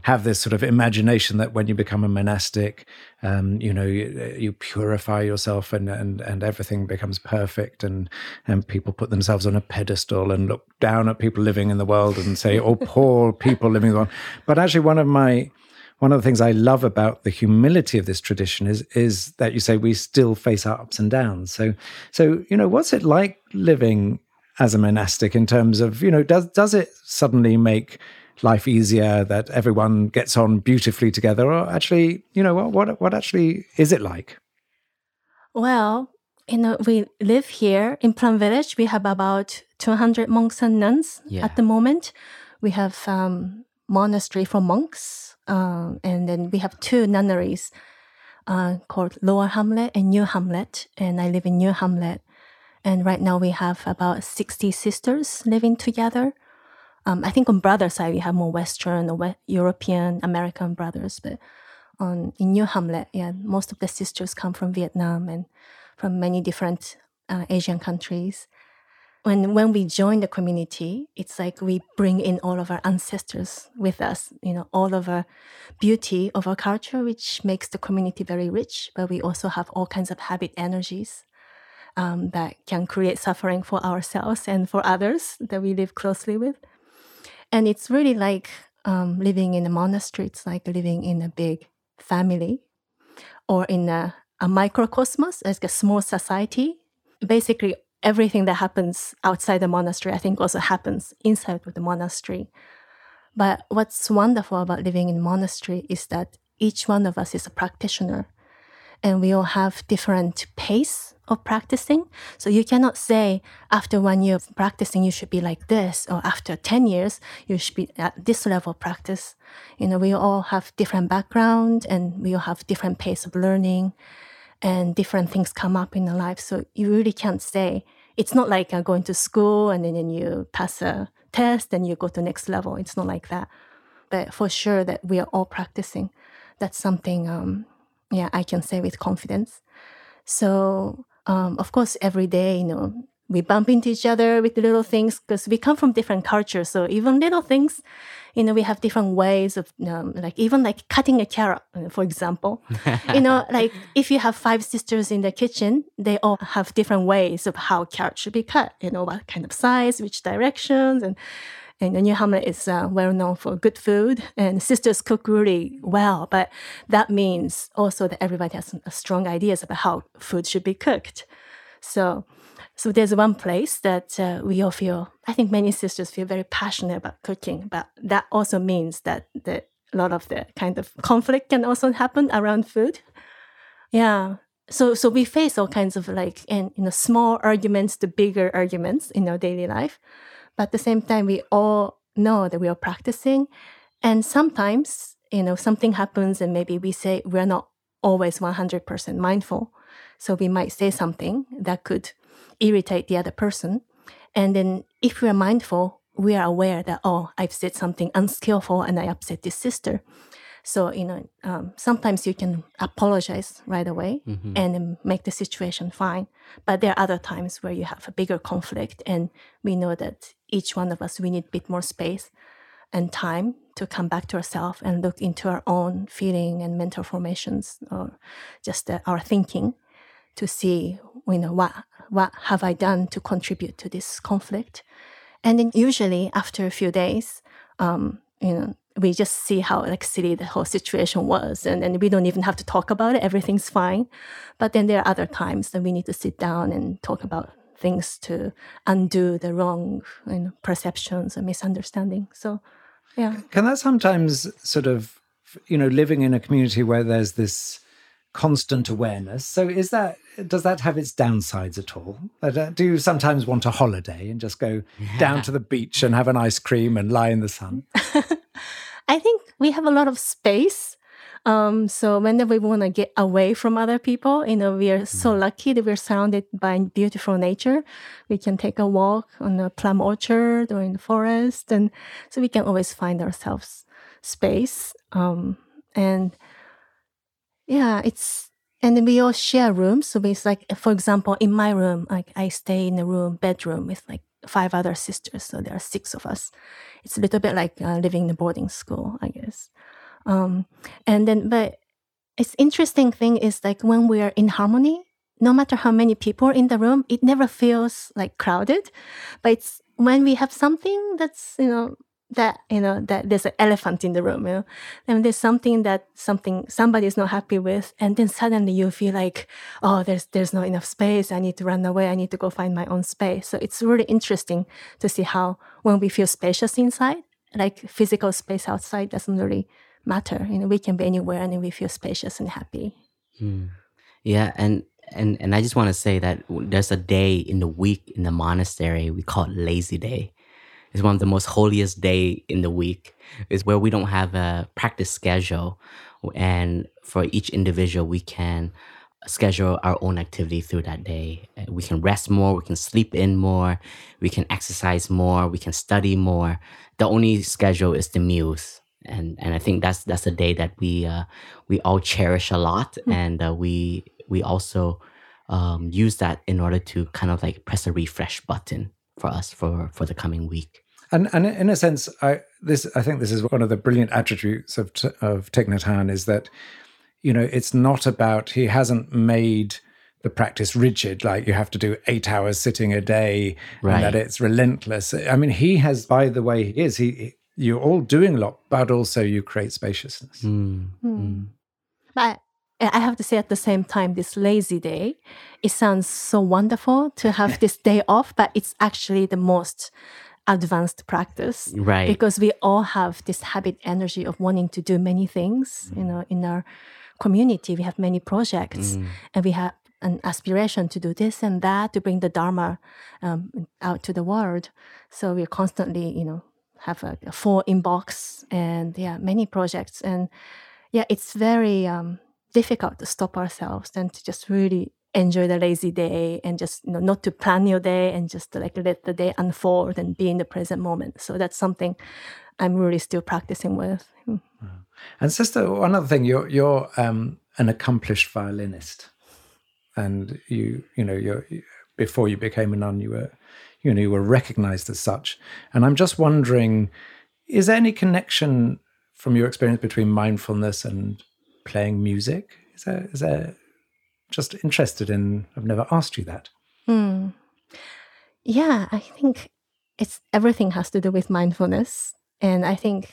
have this sort of imagination that when you become a monastic, um, you know, you, you purify yourself, and, and and everything becomes perfect, and and people put themselves on a pedestal and look down at people living in the world and say, "Oh, poor people living on." But actually, one of my one of the things I love about the humility of this tradition is is that you say we still face our ups and downs. So so you know what's it like living as a monastic in terms of you know does does it suddenly make life easier that everyone gets on beautifully together or actually you know what what what actually is it like? well, you know, we live here in Plum Village. We have about 200 monks and nuns Yeah. at the moment. We have um, monastery for monks, um, and then we have two nunneries uh, called Lower Hamlet and New Hamlet. And I live in New Hamlet. And right now we have about 60 sisters living together. Um, I think on brother side we have more Western or we- European, American brothers, but on in New Hamlet. Yeah, most of the sisters come from Vietnam and from many different uh, Asian countries. When when we join the community, it's like we bring in all of our ancestors with us. You know, all of our beauty of our culture, which makes the community very rich. But we also have all kinds of habit energies um, that can create suffering for ourselves and for others that we live closely with. And it's really like um, living in a monastery. It's like living in a big family or in a, a microcosmos, like a small society. Basically, everything that happens outside the monastery, I think, also happens inside of the monastery. But what's wonderful about living in monastery is that each one of us is a practitioner and we all have different pace of practicing. So you cannot say after one year of practicing you should be like this, or after ten years you should be at this level of practice. You know, we all have different background and we all have different pace of learning, and different things come up in our life. So you really can't say it's not like uh, going to school and then, then you pass a test and you go to next level. It's not like that. But for sure that we are all practicing. That's something um, yeah, I can say with confidence. So, um, of course, every day, you know, we bump into each other with little things because we come from different cultures. So even little things, you know, we have different ways of, um, like even like cutting a carrot, uh, for example. you know, like if you have five sisters in the kitchen, they all have different ways of how carrot should be cut. You know, what kind of size, which directions, and and New Hamlet is uh, well known for good food, and sisters cook really well. But that means also that everybody has strong ideas about how food should be cooked. So, so there's one place that uh, we all feel. I think many sisters feel very passionate about cooking, but that also means that a lot of the kind of conflict can also happen around food. Yeah. So, so we face all kinds of like, and you know, small arguments to bigger arguments in our daily life. But at the same time, we all know that we are practicing. And sometimes, you know, something happens and maybe we say we're not always 100% mindful. So we might say something that could irritate the other person. And then if we're mindful, we are aware that, oh, I've said something unskillful and I upset this sister. So, you know, um, sometimes you can apologize right away mm-hmm. and make the situation fine. But there are other times where you have a bigger conflict, and we know that each one of us, we need a bit more space and time to come back to ourselves and look into our own feeling and mental formations or just uh, our thinking to see, you know, what, what have I done to contribute to this conflict? And then usually after a few days, um, you know, we just see how like silly the whole situation was and then we don't even have to talk about it everything's fine. But then there are other times that we need to sit down and talk about things to undo the wrong you know, perceptions and misunderstanding. So yeah. Can that sometimes sort of you know living in a community where there's this constant awareness so is that does that have its downsides at all do you sometimes want a holiday and just go yeah. down to the beach and have an ice cream and lie in the sun I think we have a lot of space. Um, so whenever we want to get away from other people, you know, we are so mm. lucky that we're surrounded by beautiful nature. We can take a walk on a plum orchard or in the forest, and so we can always find ourselves space. Um, and yeah, it's and we all share rooms. So it's like, for example, in my room, like I stay in a room bedroom with like five other sisters, so there are six of us. It's a little bit like uh, living in a boarding school, I guess. Um, and then, but it's interesting thing is like when we are in harmony, no matter how many people in the room, it never feels like crowded. But it's when we have something that's you know that you know that there's an elephant in the room you know? And there's something that something somebody is not happy with and then suddenly you feel like oh there's there's not enough space i need to run away i need to go find my own space. So it's really interesting to see how when we feel spacious inside like physical space outside doesn't really matter you know we can be anywhere and we feel spacious and happy. Mm. yeah and and and i just want to say that there's a day in the week in the monastery we call it lazy day it's one of the most holiest day in the week. Is where we don't have a practice schedule, and for each individual, we can schedule our own activity through that day. We can rest more, we can sleep in more, we can exercise more, we can study more. The only schedule is the meals. and and I think that's that's a day that we uh, we all cherish a lot, Mm. and uh, we we also um, use that in order to kind of like press a refresh button for us for for the coming week. And and in a sense, I this I think this is one of the brilliant attributes of T- of Thich Nhat Hanh is that you know it's not about he hasn't made the practice rigid like you have to do eight hours sitting a day and that it's relentless. I mean, he has by the way he is he. he- You're all doing a lot, but also you create spaciousness. Mm, mm. But I I have to say at the same time, this lazy day, it sounds so wonderful to have this day off, but it's actually the most advanced practice. Right. Because we all have this habit energy of wanting to do many things. You know, in our community, we have many projects Mm. and we have an aspiration to do this and that to bring the Dharma um, out to the world. So we're constantly, you know, have a, a full inbox and yeah, many projects. And yeah, it's very um, difficult to stop ourselves and to just really enjoy the lazy day and just you know not to plan your day and just like let the day unfold and be in the present moment. So that's something I'm really still practicing with. Mm. And sister, one other thing, you're you're um, an accomplished violinist, and you you know you're before you became a nun, you were you know you were recognized as such. And I'm just wondering, is there any connection from your experience between mindfulness and playing music? Is there is there just interested in? I've never asked you that. Hmm. Yeah, I think it's everything has to do with mindfulness, and I think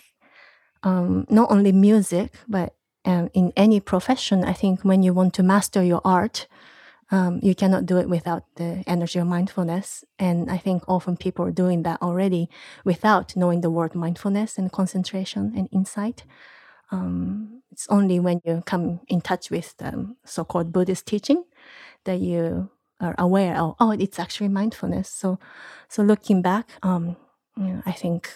um, not only music, but um, in any profession, I think when you want to master your art, um, you cannot do it without the energy of mindfulness. And I think often people are doing that already without knowing the word mindfulness and concentration and insight. Um, it's only when you come in touch with the so-called Buddhist teaching that you are aware of oh it's actually mindfulness. So so looking back um you know, i think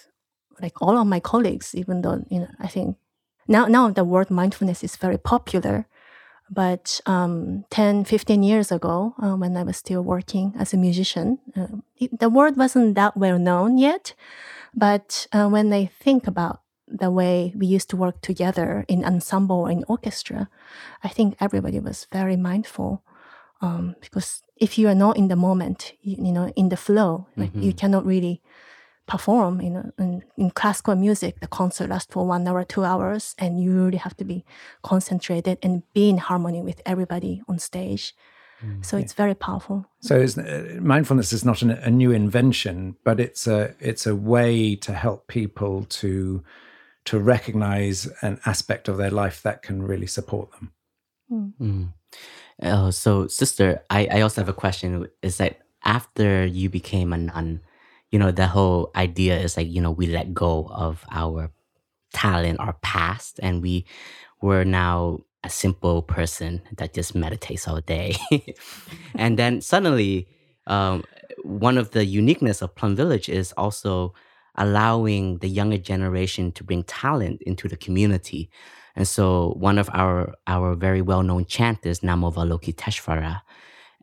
like all of my colleagues even though you know i think now now the word mindfulness is very popular but um, 10 15 years ago uh, when i was still working as a musician uh, it, the word wasn't that well known yet but uh, when i think about the way we used to work together in ensemble or in orchestra i think everybody was very mindful um, because if you are not in the moment, you, you know, in the flow, like you cannot really perform. You know, in, in classical music, the concert lasts for one hour, two hours, and you really have to be concentrated and be in harmony with everybody on stage. So it's very powerful. So uh, mindfulness is not an, a new invention, but it's a it's a way to help people to to recognize an aspect of their life that can really support them. Mm. Uh, so, sister, I, I also have a question. Is that after you became a nun, you know, the whole idea is like, you know, we let go of our talent, our past, and we were now a simple person that just meditates all day. and then suddenly, um, one of the uniqueness of Plum Village is also allowing the younger generation to bring talent into the community. And so one of our our very well-known chant is Namo Avalokiteshvara.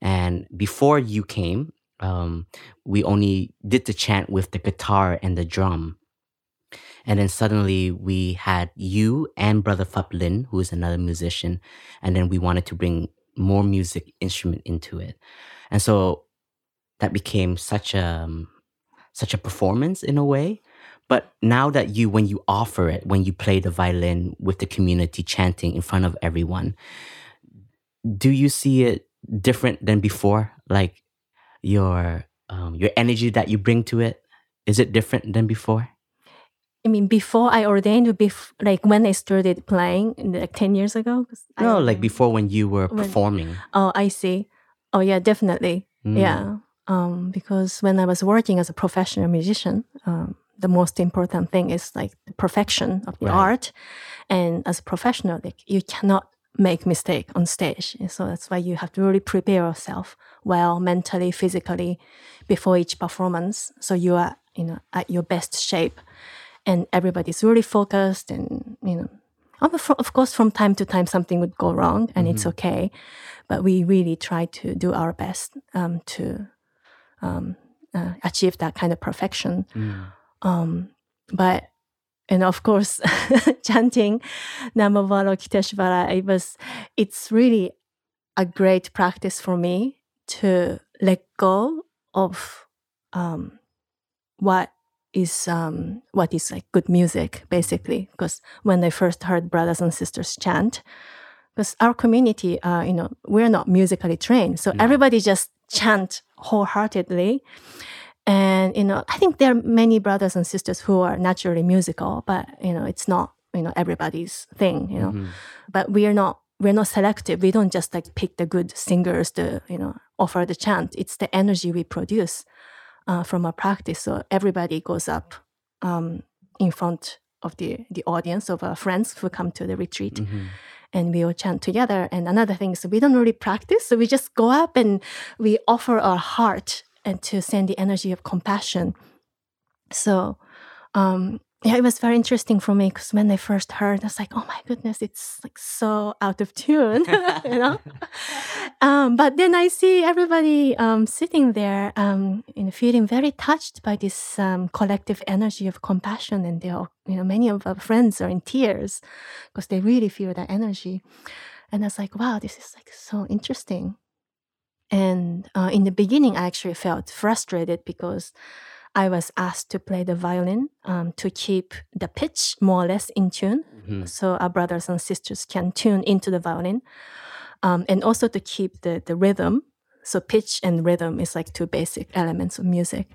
And before you came, um, we only did the chant with the guitar and the drum. And then suddenly we had you and Brother Phap Linh, who is another musician. And then we wanted to bring more music instrument into it. And so that became such a um, such a performance in a way. But now that you, when you offer it, when you play the violin with the community chanting in front of everyone, do you see it different than before? Like your um, your energy that you bring to it, is it different than before? I mean, before I ordained, bef- like when I started playing, like ten years ago. No, like before when you were When- performing. Oh, I see. Oh, yeah, definitely. Mm. Yeah. Um, because when I was working as a professional musician, um, the most important thing is like the perfection of the Right. art. And as a professional, like you cannot make mistake on stage. And so that's why you have to really prepare yourself well, mentally, physically, before each performance. So you are, you know, at your best shape, and everybody's really focused, and you know, of of course, from time to time, something would go wrong, and it's okay. But we really try to do our best um, to um, uh, achieve that kind of perfection. Mm. Um, but and of course, chanting Namo Avalokiteshvara, it was, it's really a great practice for me to let go of um, what is um, what is like good music, basically. Because when I first heard brothers and sisters chant, because our community, uh, you know, we're not musically trained, so everybody just chant wholeheartedly. And you know, I think there are many brothers and sisters who are naturally musical, but you know, it's not you know everybody's thing. You know, Mm-hmm. but we are not we're not selective. We don't just like pick the good singers to you know offer the chant. It's the energy we produce uh, from our practice. So everybody goes up um, in front of the the audience of our friends who come to the retreat Mm-hmm. And we all chant together. And another thing is we don't really practice, so we just go up and we offer our heart and to send the energy of compassion. So, um, yeah, it was very interesting for me because when I first heard, I was like, "Oh my goodness, it's like so out of tune," you know. um, but then I see everybody um, sitting there, um, you know, feeling very touched by this um, collective energy of compassion, and they all, you know, many of our friends are in tears because they really feel that energy. And I was like, wow, this is like so interesting. And uh, in the beginning, I actually felt frustrated because I was asked to play the violin um, to keep the pitch more or less in tune, Mhm. so our brothers and sisters can tune into the violin, um, and also to keep the the rhythm. So pitch and rhythm is like two basic elements of music.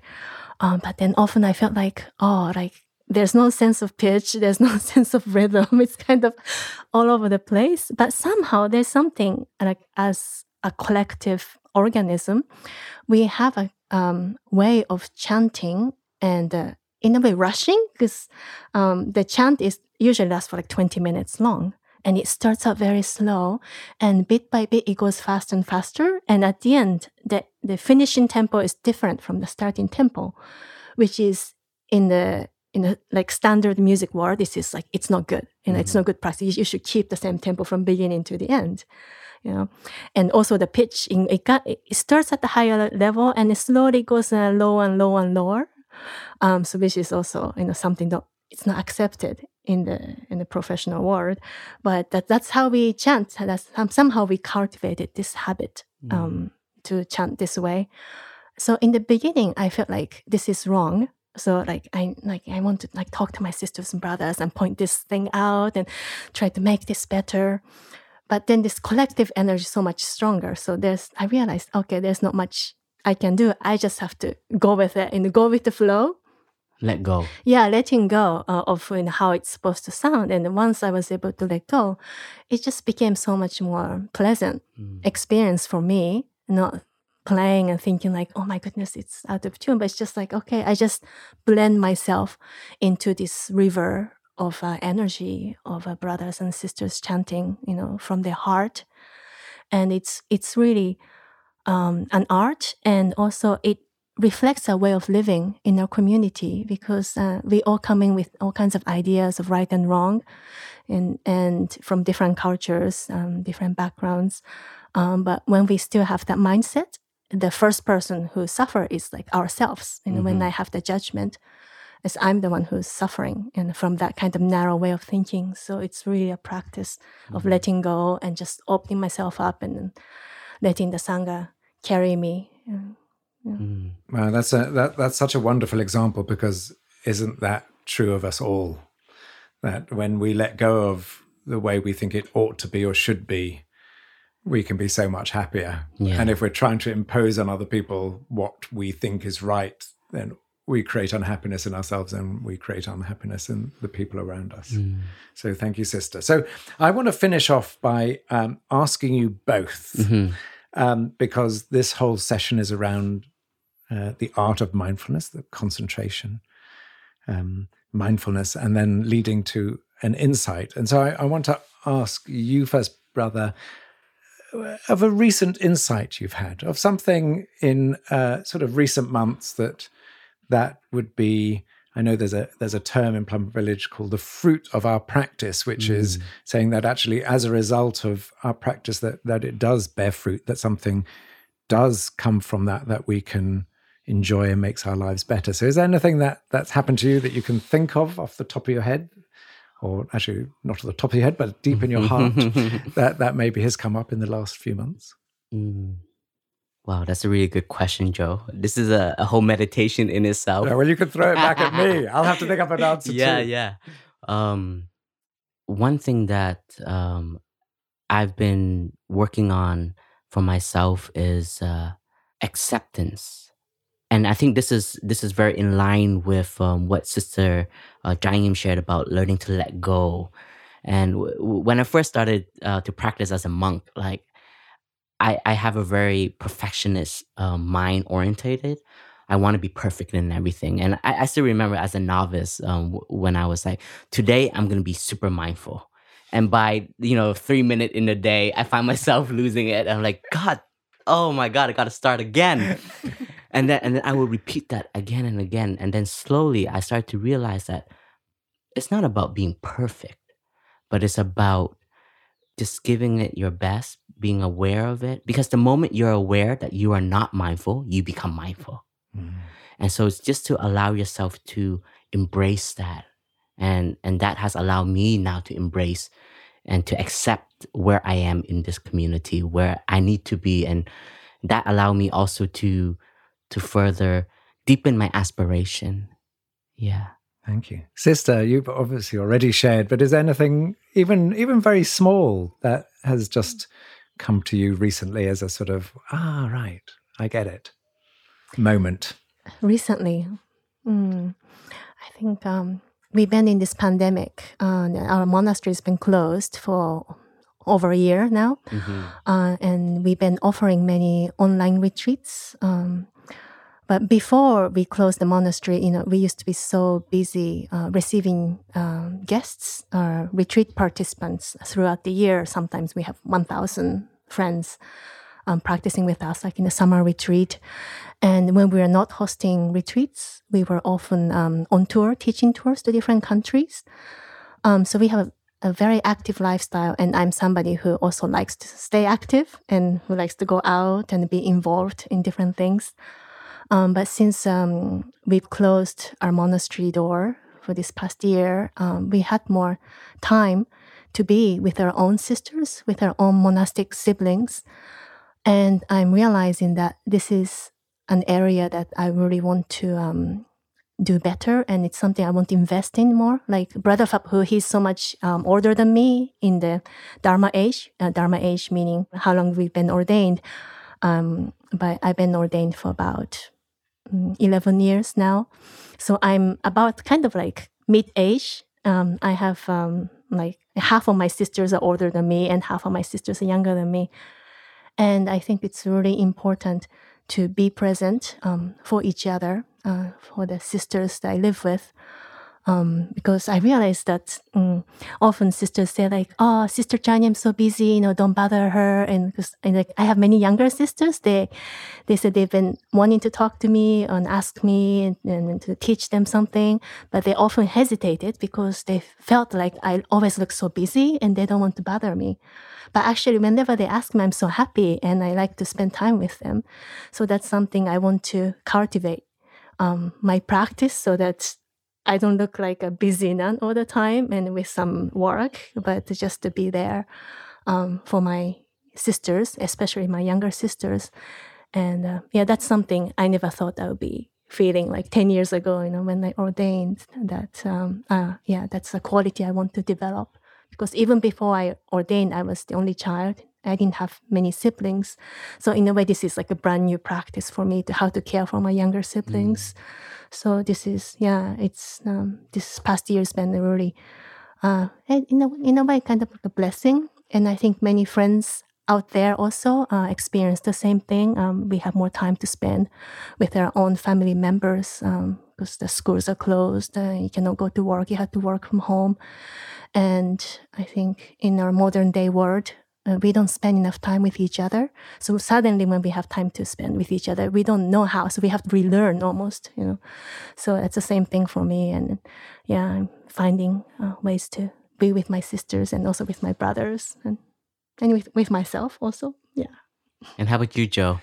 Um, but then often I felt like, oh, like there's no sense of pitch, there's no sense of rhythm. It's kind of all over the place. But somehow there's something like as a collective organism, we have a um, way of chanting and uh, in a way rushing because um, the chant is usually lasts for like 20 minutes long and it starts out very slow and bit by bit it goes faster and faster and at the end the, the finishing tempo is different from the starting tempo which is in the in the like standard music world this is like it's not good you know it's not good practice. You should keep the same tempo from beginning to the end you know. And also the pitch in it, got, it starts at the higher level and it slowly goes uh, lower and lower and lower. Um, so which is also you know something that it's not accepted in the in the professional world. But that, that's how we chant. That's um, somehow we cultivated this habit um, to chant this way. So in the beginning i felt like this is wrong. So like i like i want to like talk to my sisters and brothers and point this thing out and try to make this better but then this collective energy is so much stronger. So there's i realized okay there's not much i can do. I just have to go with it and go with the flow. Let go. yeah letting go uh, of you know, how it's supposed to sound. And once i was able to let go it just became so much more pleasant experience for me not playing and thinking like oh my goodness it's out of tune. But it's just like okay i just blend myself into this river of uh, energy of uh, brothers and sisters chanting you know from their heart. And it's it's really um, an art and also it reflects our way of living in our community because uh, we all come in with all kinds of ideas of right and wrong and and from different cultures um, different backgrounds. Um, but when we still have that mindset the first person who suffer is like ourselves you know when i have the judgment as i'm the one who's suffering and from that kind of narrow way of thinking so it's really a practice of letting go and just opening myself up and letting the sangha carry me Mm. Wow, that's a that that's such a wonderful example because isn't that true of us all? That when we let go of the way we think it ought to be or should be, we can be so much happier. Yeah. And if we're trying to impose on other people what we think is right, then we create unhappiness in ourselves and we create unhappiness in the people around us. So thank you, sister. So I want to finish off by um, asking you both, um, because this whole session is around uh, the art of mindfulness, the concentration, um, mindfulness, and then leading to an insight. And so I, I want to ask you first, brother, of a recent insight you've had, of something in uh, sort of recent months that that would be. I know there's a there's a term in Plum Village called the fruit of our practice, which is saying that actually, as a result of our practice, that that it does bear fruit, that something does come from that that we can enjoy and makes our lives better. So, is there anything that that's happened to you that you can think of off the top of your head, or actually not at the top of your head, but deep in your heart, that that maybe has come up in the last few months? Mm. Wow, that's a really good question, Jo. This is a, a whole meditation in itself. Yeah, well, you could throw it back at me. I'll have to think up an answer yeah, too. yeah. Um, one thing that um, I've been working on for myself is uh, acceptance, and I think this is this is very in line with um, what Sister uh, shared about learning to let go. And w- when I first started uh, to practice as a monk, like I, I have a very perfectionist uh, mind orientated. I want to be perfect in everything. And I, I still remember as a novice um, w- when I was like, today I'm going to be super mindful. And by, you know, three minute in the day, I find myself losing it. I'm like, God, oh my God, I got to start again. and then, and then I will repeat that again and again. And then slowly I start to realize that it's not about being perfect, but it's about just giving it your best, being aware of it. Because the moment you're aware that you are not mindful, you become mindful. Mm. And so it's just to allow yourself to embrace that. And and that has allowed me now to embrace and to accept where I am in this community, where I need to be. And that allowed me also to to further deepen my aspiration. Yeah. Thank you, sister. You've obviously already shared, but is there anything even even very small that has just come to you recently as a sort of ah right, I get it moment? Recently, mm, I think um, we've been in this pandemic. Uh, our monastery has been closed for over a year now, uh, and we've been offering many online retreats. Um, but before we closed the monastery, you know, we used to be so busy uh, receiving um, guests, uh, retreat participants throughout the year. Sometimes we have 1,000 friends um, practicing with us, like in a summer retreat. And when we were not hosting retreats, we were often um, on tour, teaching tours to different countries. Um, so we have a, a very active lifestyle, and I'm somebody who also likes to stay active and who likes to go out and be involved in different things. Um, but since um, we've closed our monastery door for this past year, um, we had more time to be with our own sisters, with our own monastic siblings. And I'm realizing that this is an area that I really want to um, do better, and it's something I want to invest in more. Like Brother Phap he's so much um, older than me in the Dharma age. Uh, Dharma age meaning how long we've been ordained. Um, but I've been ordained for about 11 years now. So I'm about kind of like mid age. Um, I have um, like half of my sisters are older than me, and half of my sisters are younger than me. And I think it's really important to be present um, for each other, uh, for the sisters that I live with. Um, because I realized that mm, often sisters say like, "Oh, Sister Trai Nghiem, I'm so busy, you know, don't bother her." And because like I have many younger sisters, they they said they've been wanting to talk to me and ask me and, and to teach them something, but they often hesitated because they felt like I always look so busy and they don't want to bother me. But actually, whenever they ask me, I'm so happy and I like to spend time with them. So that's something I want to cultivate um, my practice so that I don't look like a busy nun all the time and with some work, but just to be there um, for my sisters, especially my younger sisters. And uh, yeah, that's something I never thought I would be feeling like 10 years ago, you know, when I ordained that, um, uh, yeah, that's a quality I want to develop. Because even before I ordained, I was the only child. I didn't have many siblings. So in a way, this is like a brand new practice for me to how to care for my younger siblings. So this is yeah, it's um, this past year has been a really, uh, in a in a way, kind of like a blessing. And I think many friends out there also uh, experience the same thing. Um, we have more time to spend with our own family members because the schools are closed. Uh, you cannot go to work. You have to work from home. And I think in our modern day world, uh, we don't spend enough time with each other. So suddenly, when we have time to spend with each other, we don't know how. So we have to relearn almost, you know. So it's the same thing for me. And yeah, I'm finding uh, ways to be with my sisters and also with my brothers and and with, with myself also. Yeah. And how about you, Jo?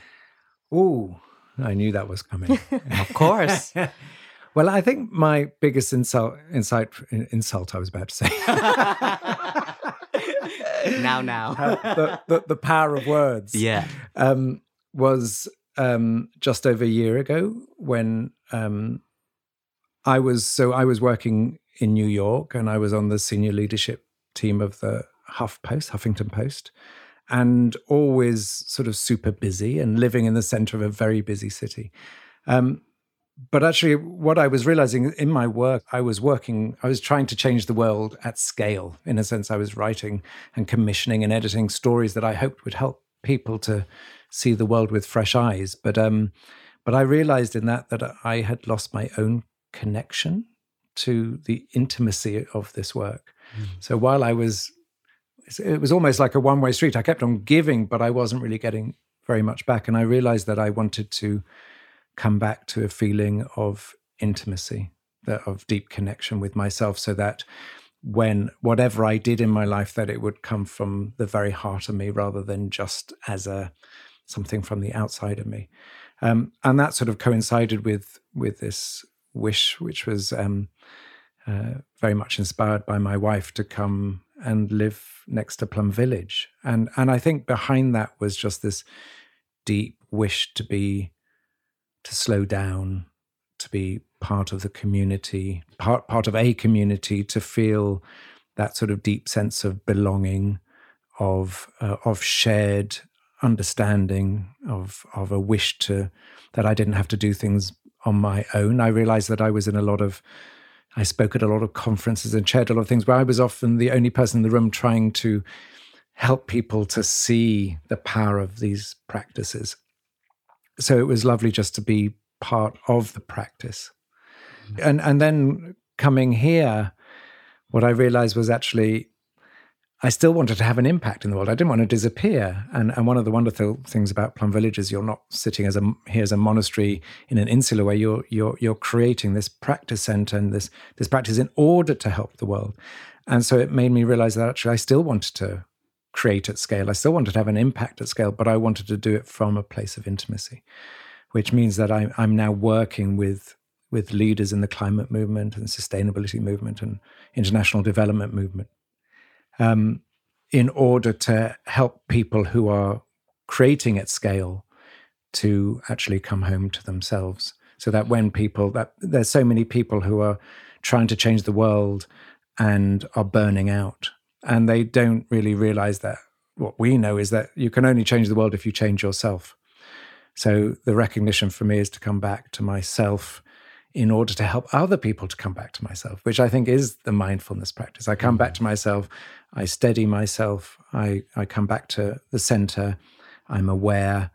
Ooh, I knew that was coming. of course. well, I think my biggest insult, insight, insult, I was about to say. now, now. The, the, the, power of words. Yeah. Um, was um, just over a year ago when um, I was, so I was working in New York and I was on the senior leadership team of the Huff Post, Huffington Post, and always sort of super busy and living in the center of a very busy city. Um, but actually, what I was realizing in my work, I was working, I was trying to change the world at scale. In a sense, I was writing and commissioning and editing stories that I hoped would help people to see the world with fresh eyes. But um, but I realized in that that I had lost my own connection to the intimacy of this work. Mm. So while I was, it was almost like a one way street. I kept on giving, but I wasn't really getting very much back. And I realized that I wanted to come back to a feeling of intimacy, that of deep connection with myself, so that when whatever I did in my life, that it would come from the very heart of me rather than just as a something from the outside of me. Um, and that sort of coincided with with this wish, which was um, uh, very much inspired by my wife to come and live next to Plum Village, and and I think behind that was just this deep wish to be to slow down, to be part of the community, part part of a community, to feel that sort of deep sense of belonging, of uh, of shared understanding, of of a wish to that I didn't have to do things on my own. I realized that I was in a lot of, I spoke at a lot of conferences and chaired a lot of things where I was often the only person in the room trying to help people to see the power of these practices. So it was lovely just to be part of the practice. Mm-hmm. And and then coming here, what I realized was actually I still wanted to have an impact in the world. I didn't want to disappear. And, and one of the wonderful things about Plum Village is you're not sitting as a here as a monastery in an insular way. You're you're you're creating this practice center and this this practice in order to help the world. And so it made me realize that actually I still wanted to create at scale. I still wanted to have an impact at scale, but I wanted to do it from a place of intimacy, which means that I, I'm now working with with leaders in the climate movement and sustainability movement and international development movement um, in order to help people who are creating at scale to actually come home to themselves. So that when people that there's so many people who are trying to change the world and are burning out, and they don't really realize that what we know is that you can only change the world if you change yourself. So the recognition for me is to come back to myself in order to help other people to come back to myself, which I think is the mindfulness practice. I come back mm. to myself, I steady myself, I, I come back to the center, I'm aware,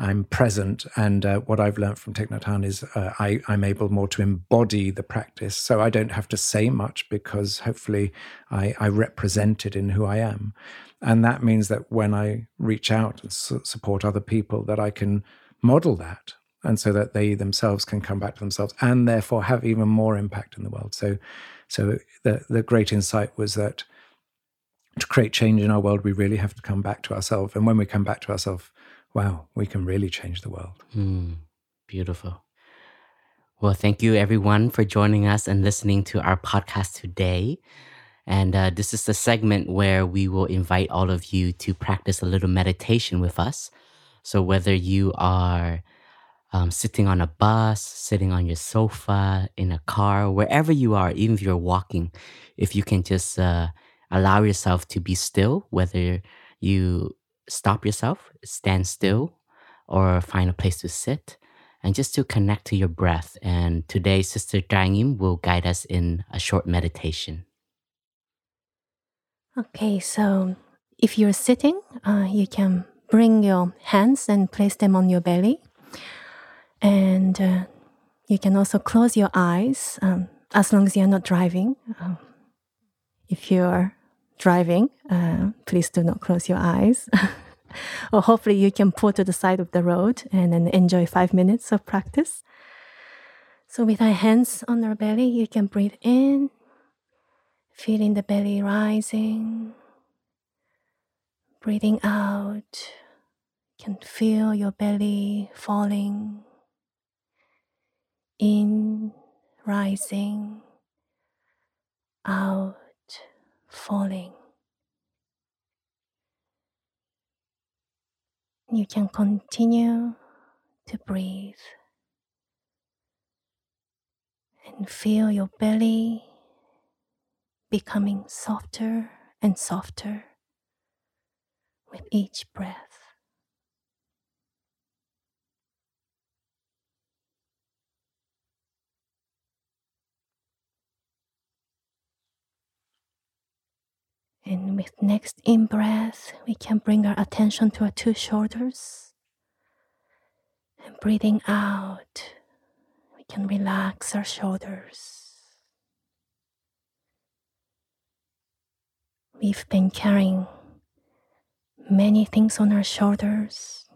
I'm present. And uh, what I've learned from Thich Nhat Hanh is uh, I, I'm able more to embody the practice. So I don't have to say much because hopefully I, I represent it in who I am. And that means that when I reach out and su- support other people, that I can model that and so that they themselves can come back to themselves and therefore have even more impact in the world. So, so the the great insight was that to create change in our world, we really have to come back to ourselves. And when we come back to ourselves, wow, we can really change the world. Mm, beautiful. Well, thank you everyone for joining us and listening to our podcast today. And uh, this is the segment where we will invite all of you to practice a little meditation with us. So, whether you are um, sitting on a bus, sitting on your sofa, in a car, wherever you are, even if you're walking, if you can just uh, allow yourself to be still, whether you stop yourself, stand still, or find a place to sit, and just to connect to your breath. And today, Sister Trai Nghiem will guide us in a short meditation. Okay, so if you're sitting, uh, you can bring your hands and place them on your belly. And uh, you can also close your eyes um, as long as you're not driving. Um, if you're driving, uh, please do not close your eyes. or hopefully you can pull to the side of the road and then enjoy five minutes of practice. So with our hands on our belly, you can breathe in, feeling the belly rising, breathing out, can feel your belly falling, in, rising, out, falling. You can continue to breathe and feel your belly becoming softer and softer with each breath. And with next in breath, we can bring our attention to our two shoulders. And breathing out, we can relax our shoulders. We've been carrying many things on our shoulders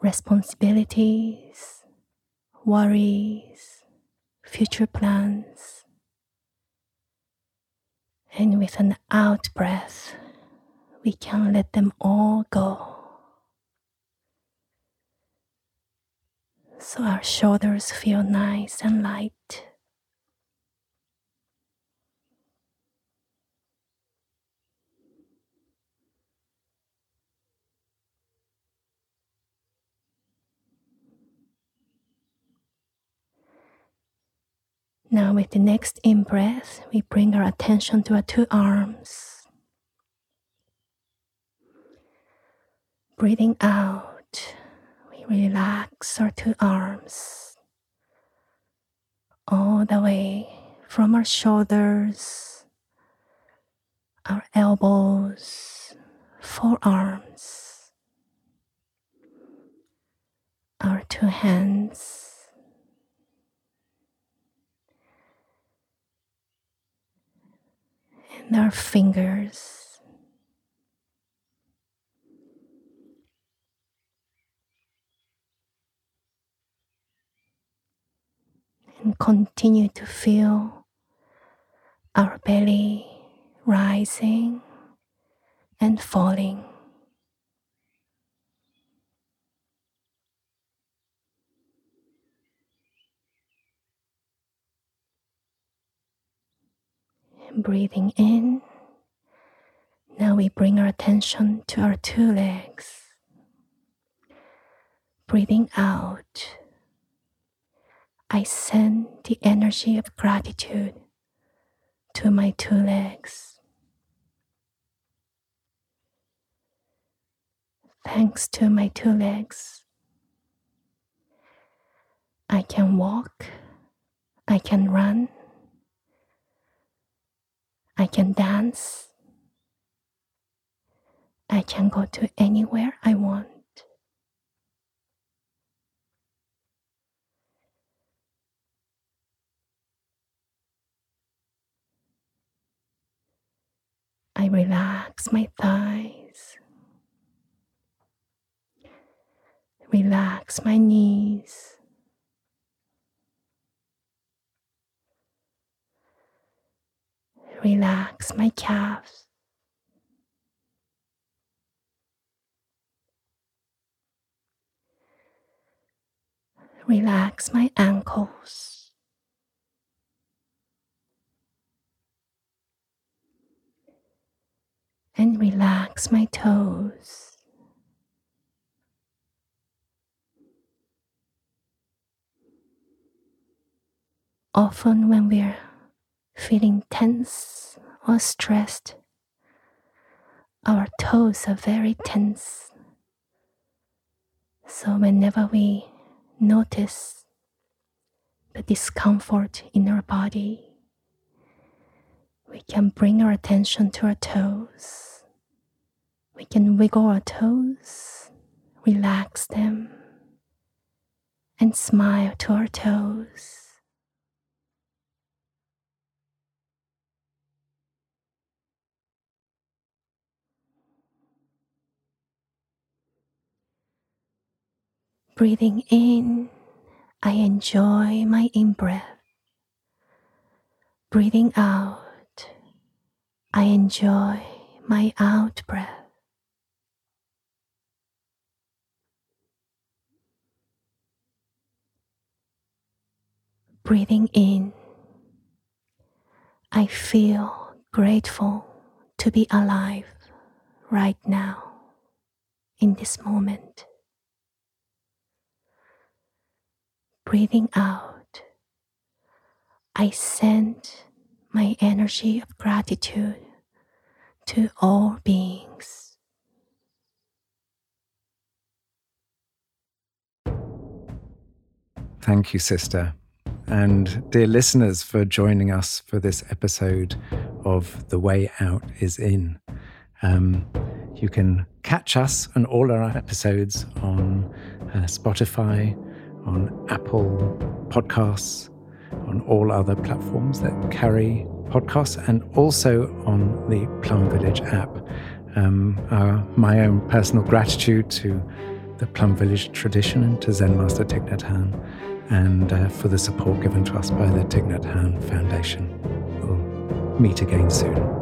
responsibilities, worries, future plans. And with an out breath, we can let them all go. So our shoulders feel nice and light. Now, with the next in breath, we bring our attention to our two arms. Breathing out, we relax our two arms. All the way from our shoulders, our elbows, forearms, our two hands our fingers. And continue to feel our belly rising and falling. Breathing in. Now we bring our attention to our two legs. Breathing out, I send the energy of gratitude to my two legs. Thanks to my two legs, I can walk, I can run, I can dance. I can go to anywhere I want. I relax my thighs, relax my knees. Relax my calves. Relax my ankles. And relax my toes. Often, when we're feeling tense or stressed. Our toes are very tense. So, whenever we notice the discomfort in our body, we can bring our attention to our toes. We can wiggle our toes, relax them, and smile to our toes. breathing in, I enjoy my in breath. Breathing out, I enjoy my out breath. Breathing in, I feel grateful to be alive right now in this moment. Breathing out, I send my energy of gratitude to all beings. Thank you, sister. And dear listeners, for joining us for this episode of The Way Out is In. Um, you can catch us and all our episodes on uh, Spotify, on Apple Podcasts, on all other platforms that carry podcasts, and also on the Plum Village app. Um, our, my own personal gratitude to the Plum Village tradition and to Zen Master Thich Nhat Hanh, and uh, for the support given to us by the Thich Nhat Hanh Foundation. We'll meet again soon.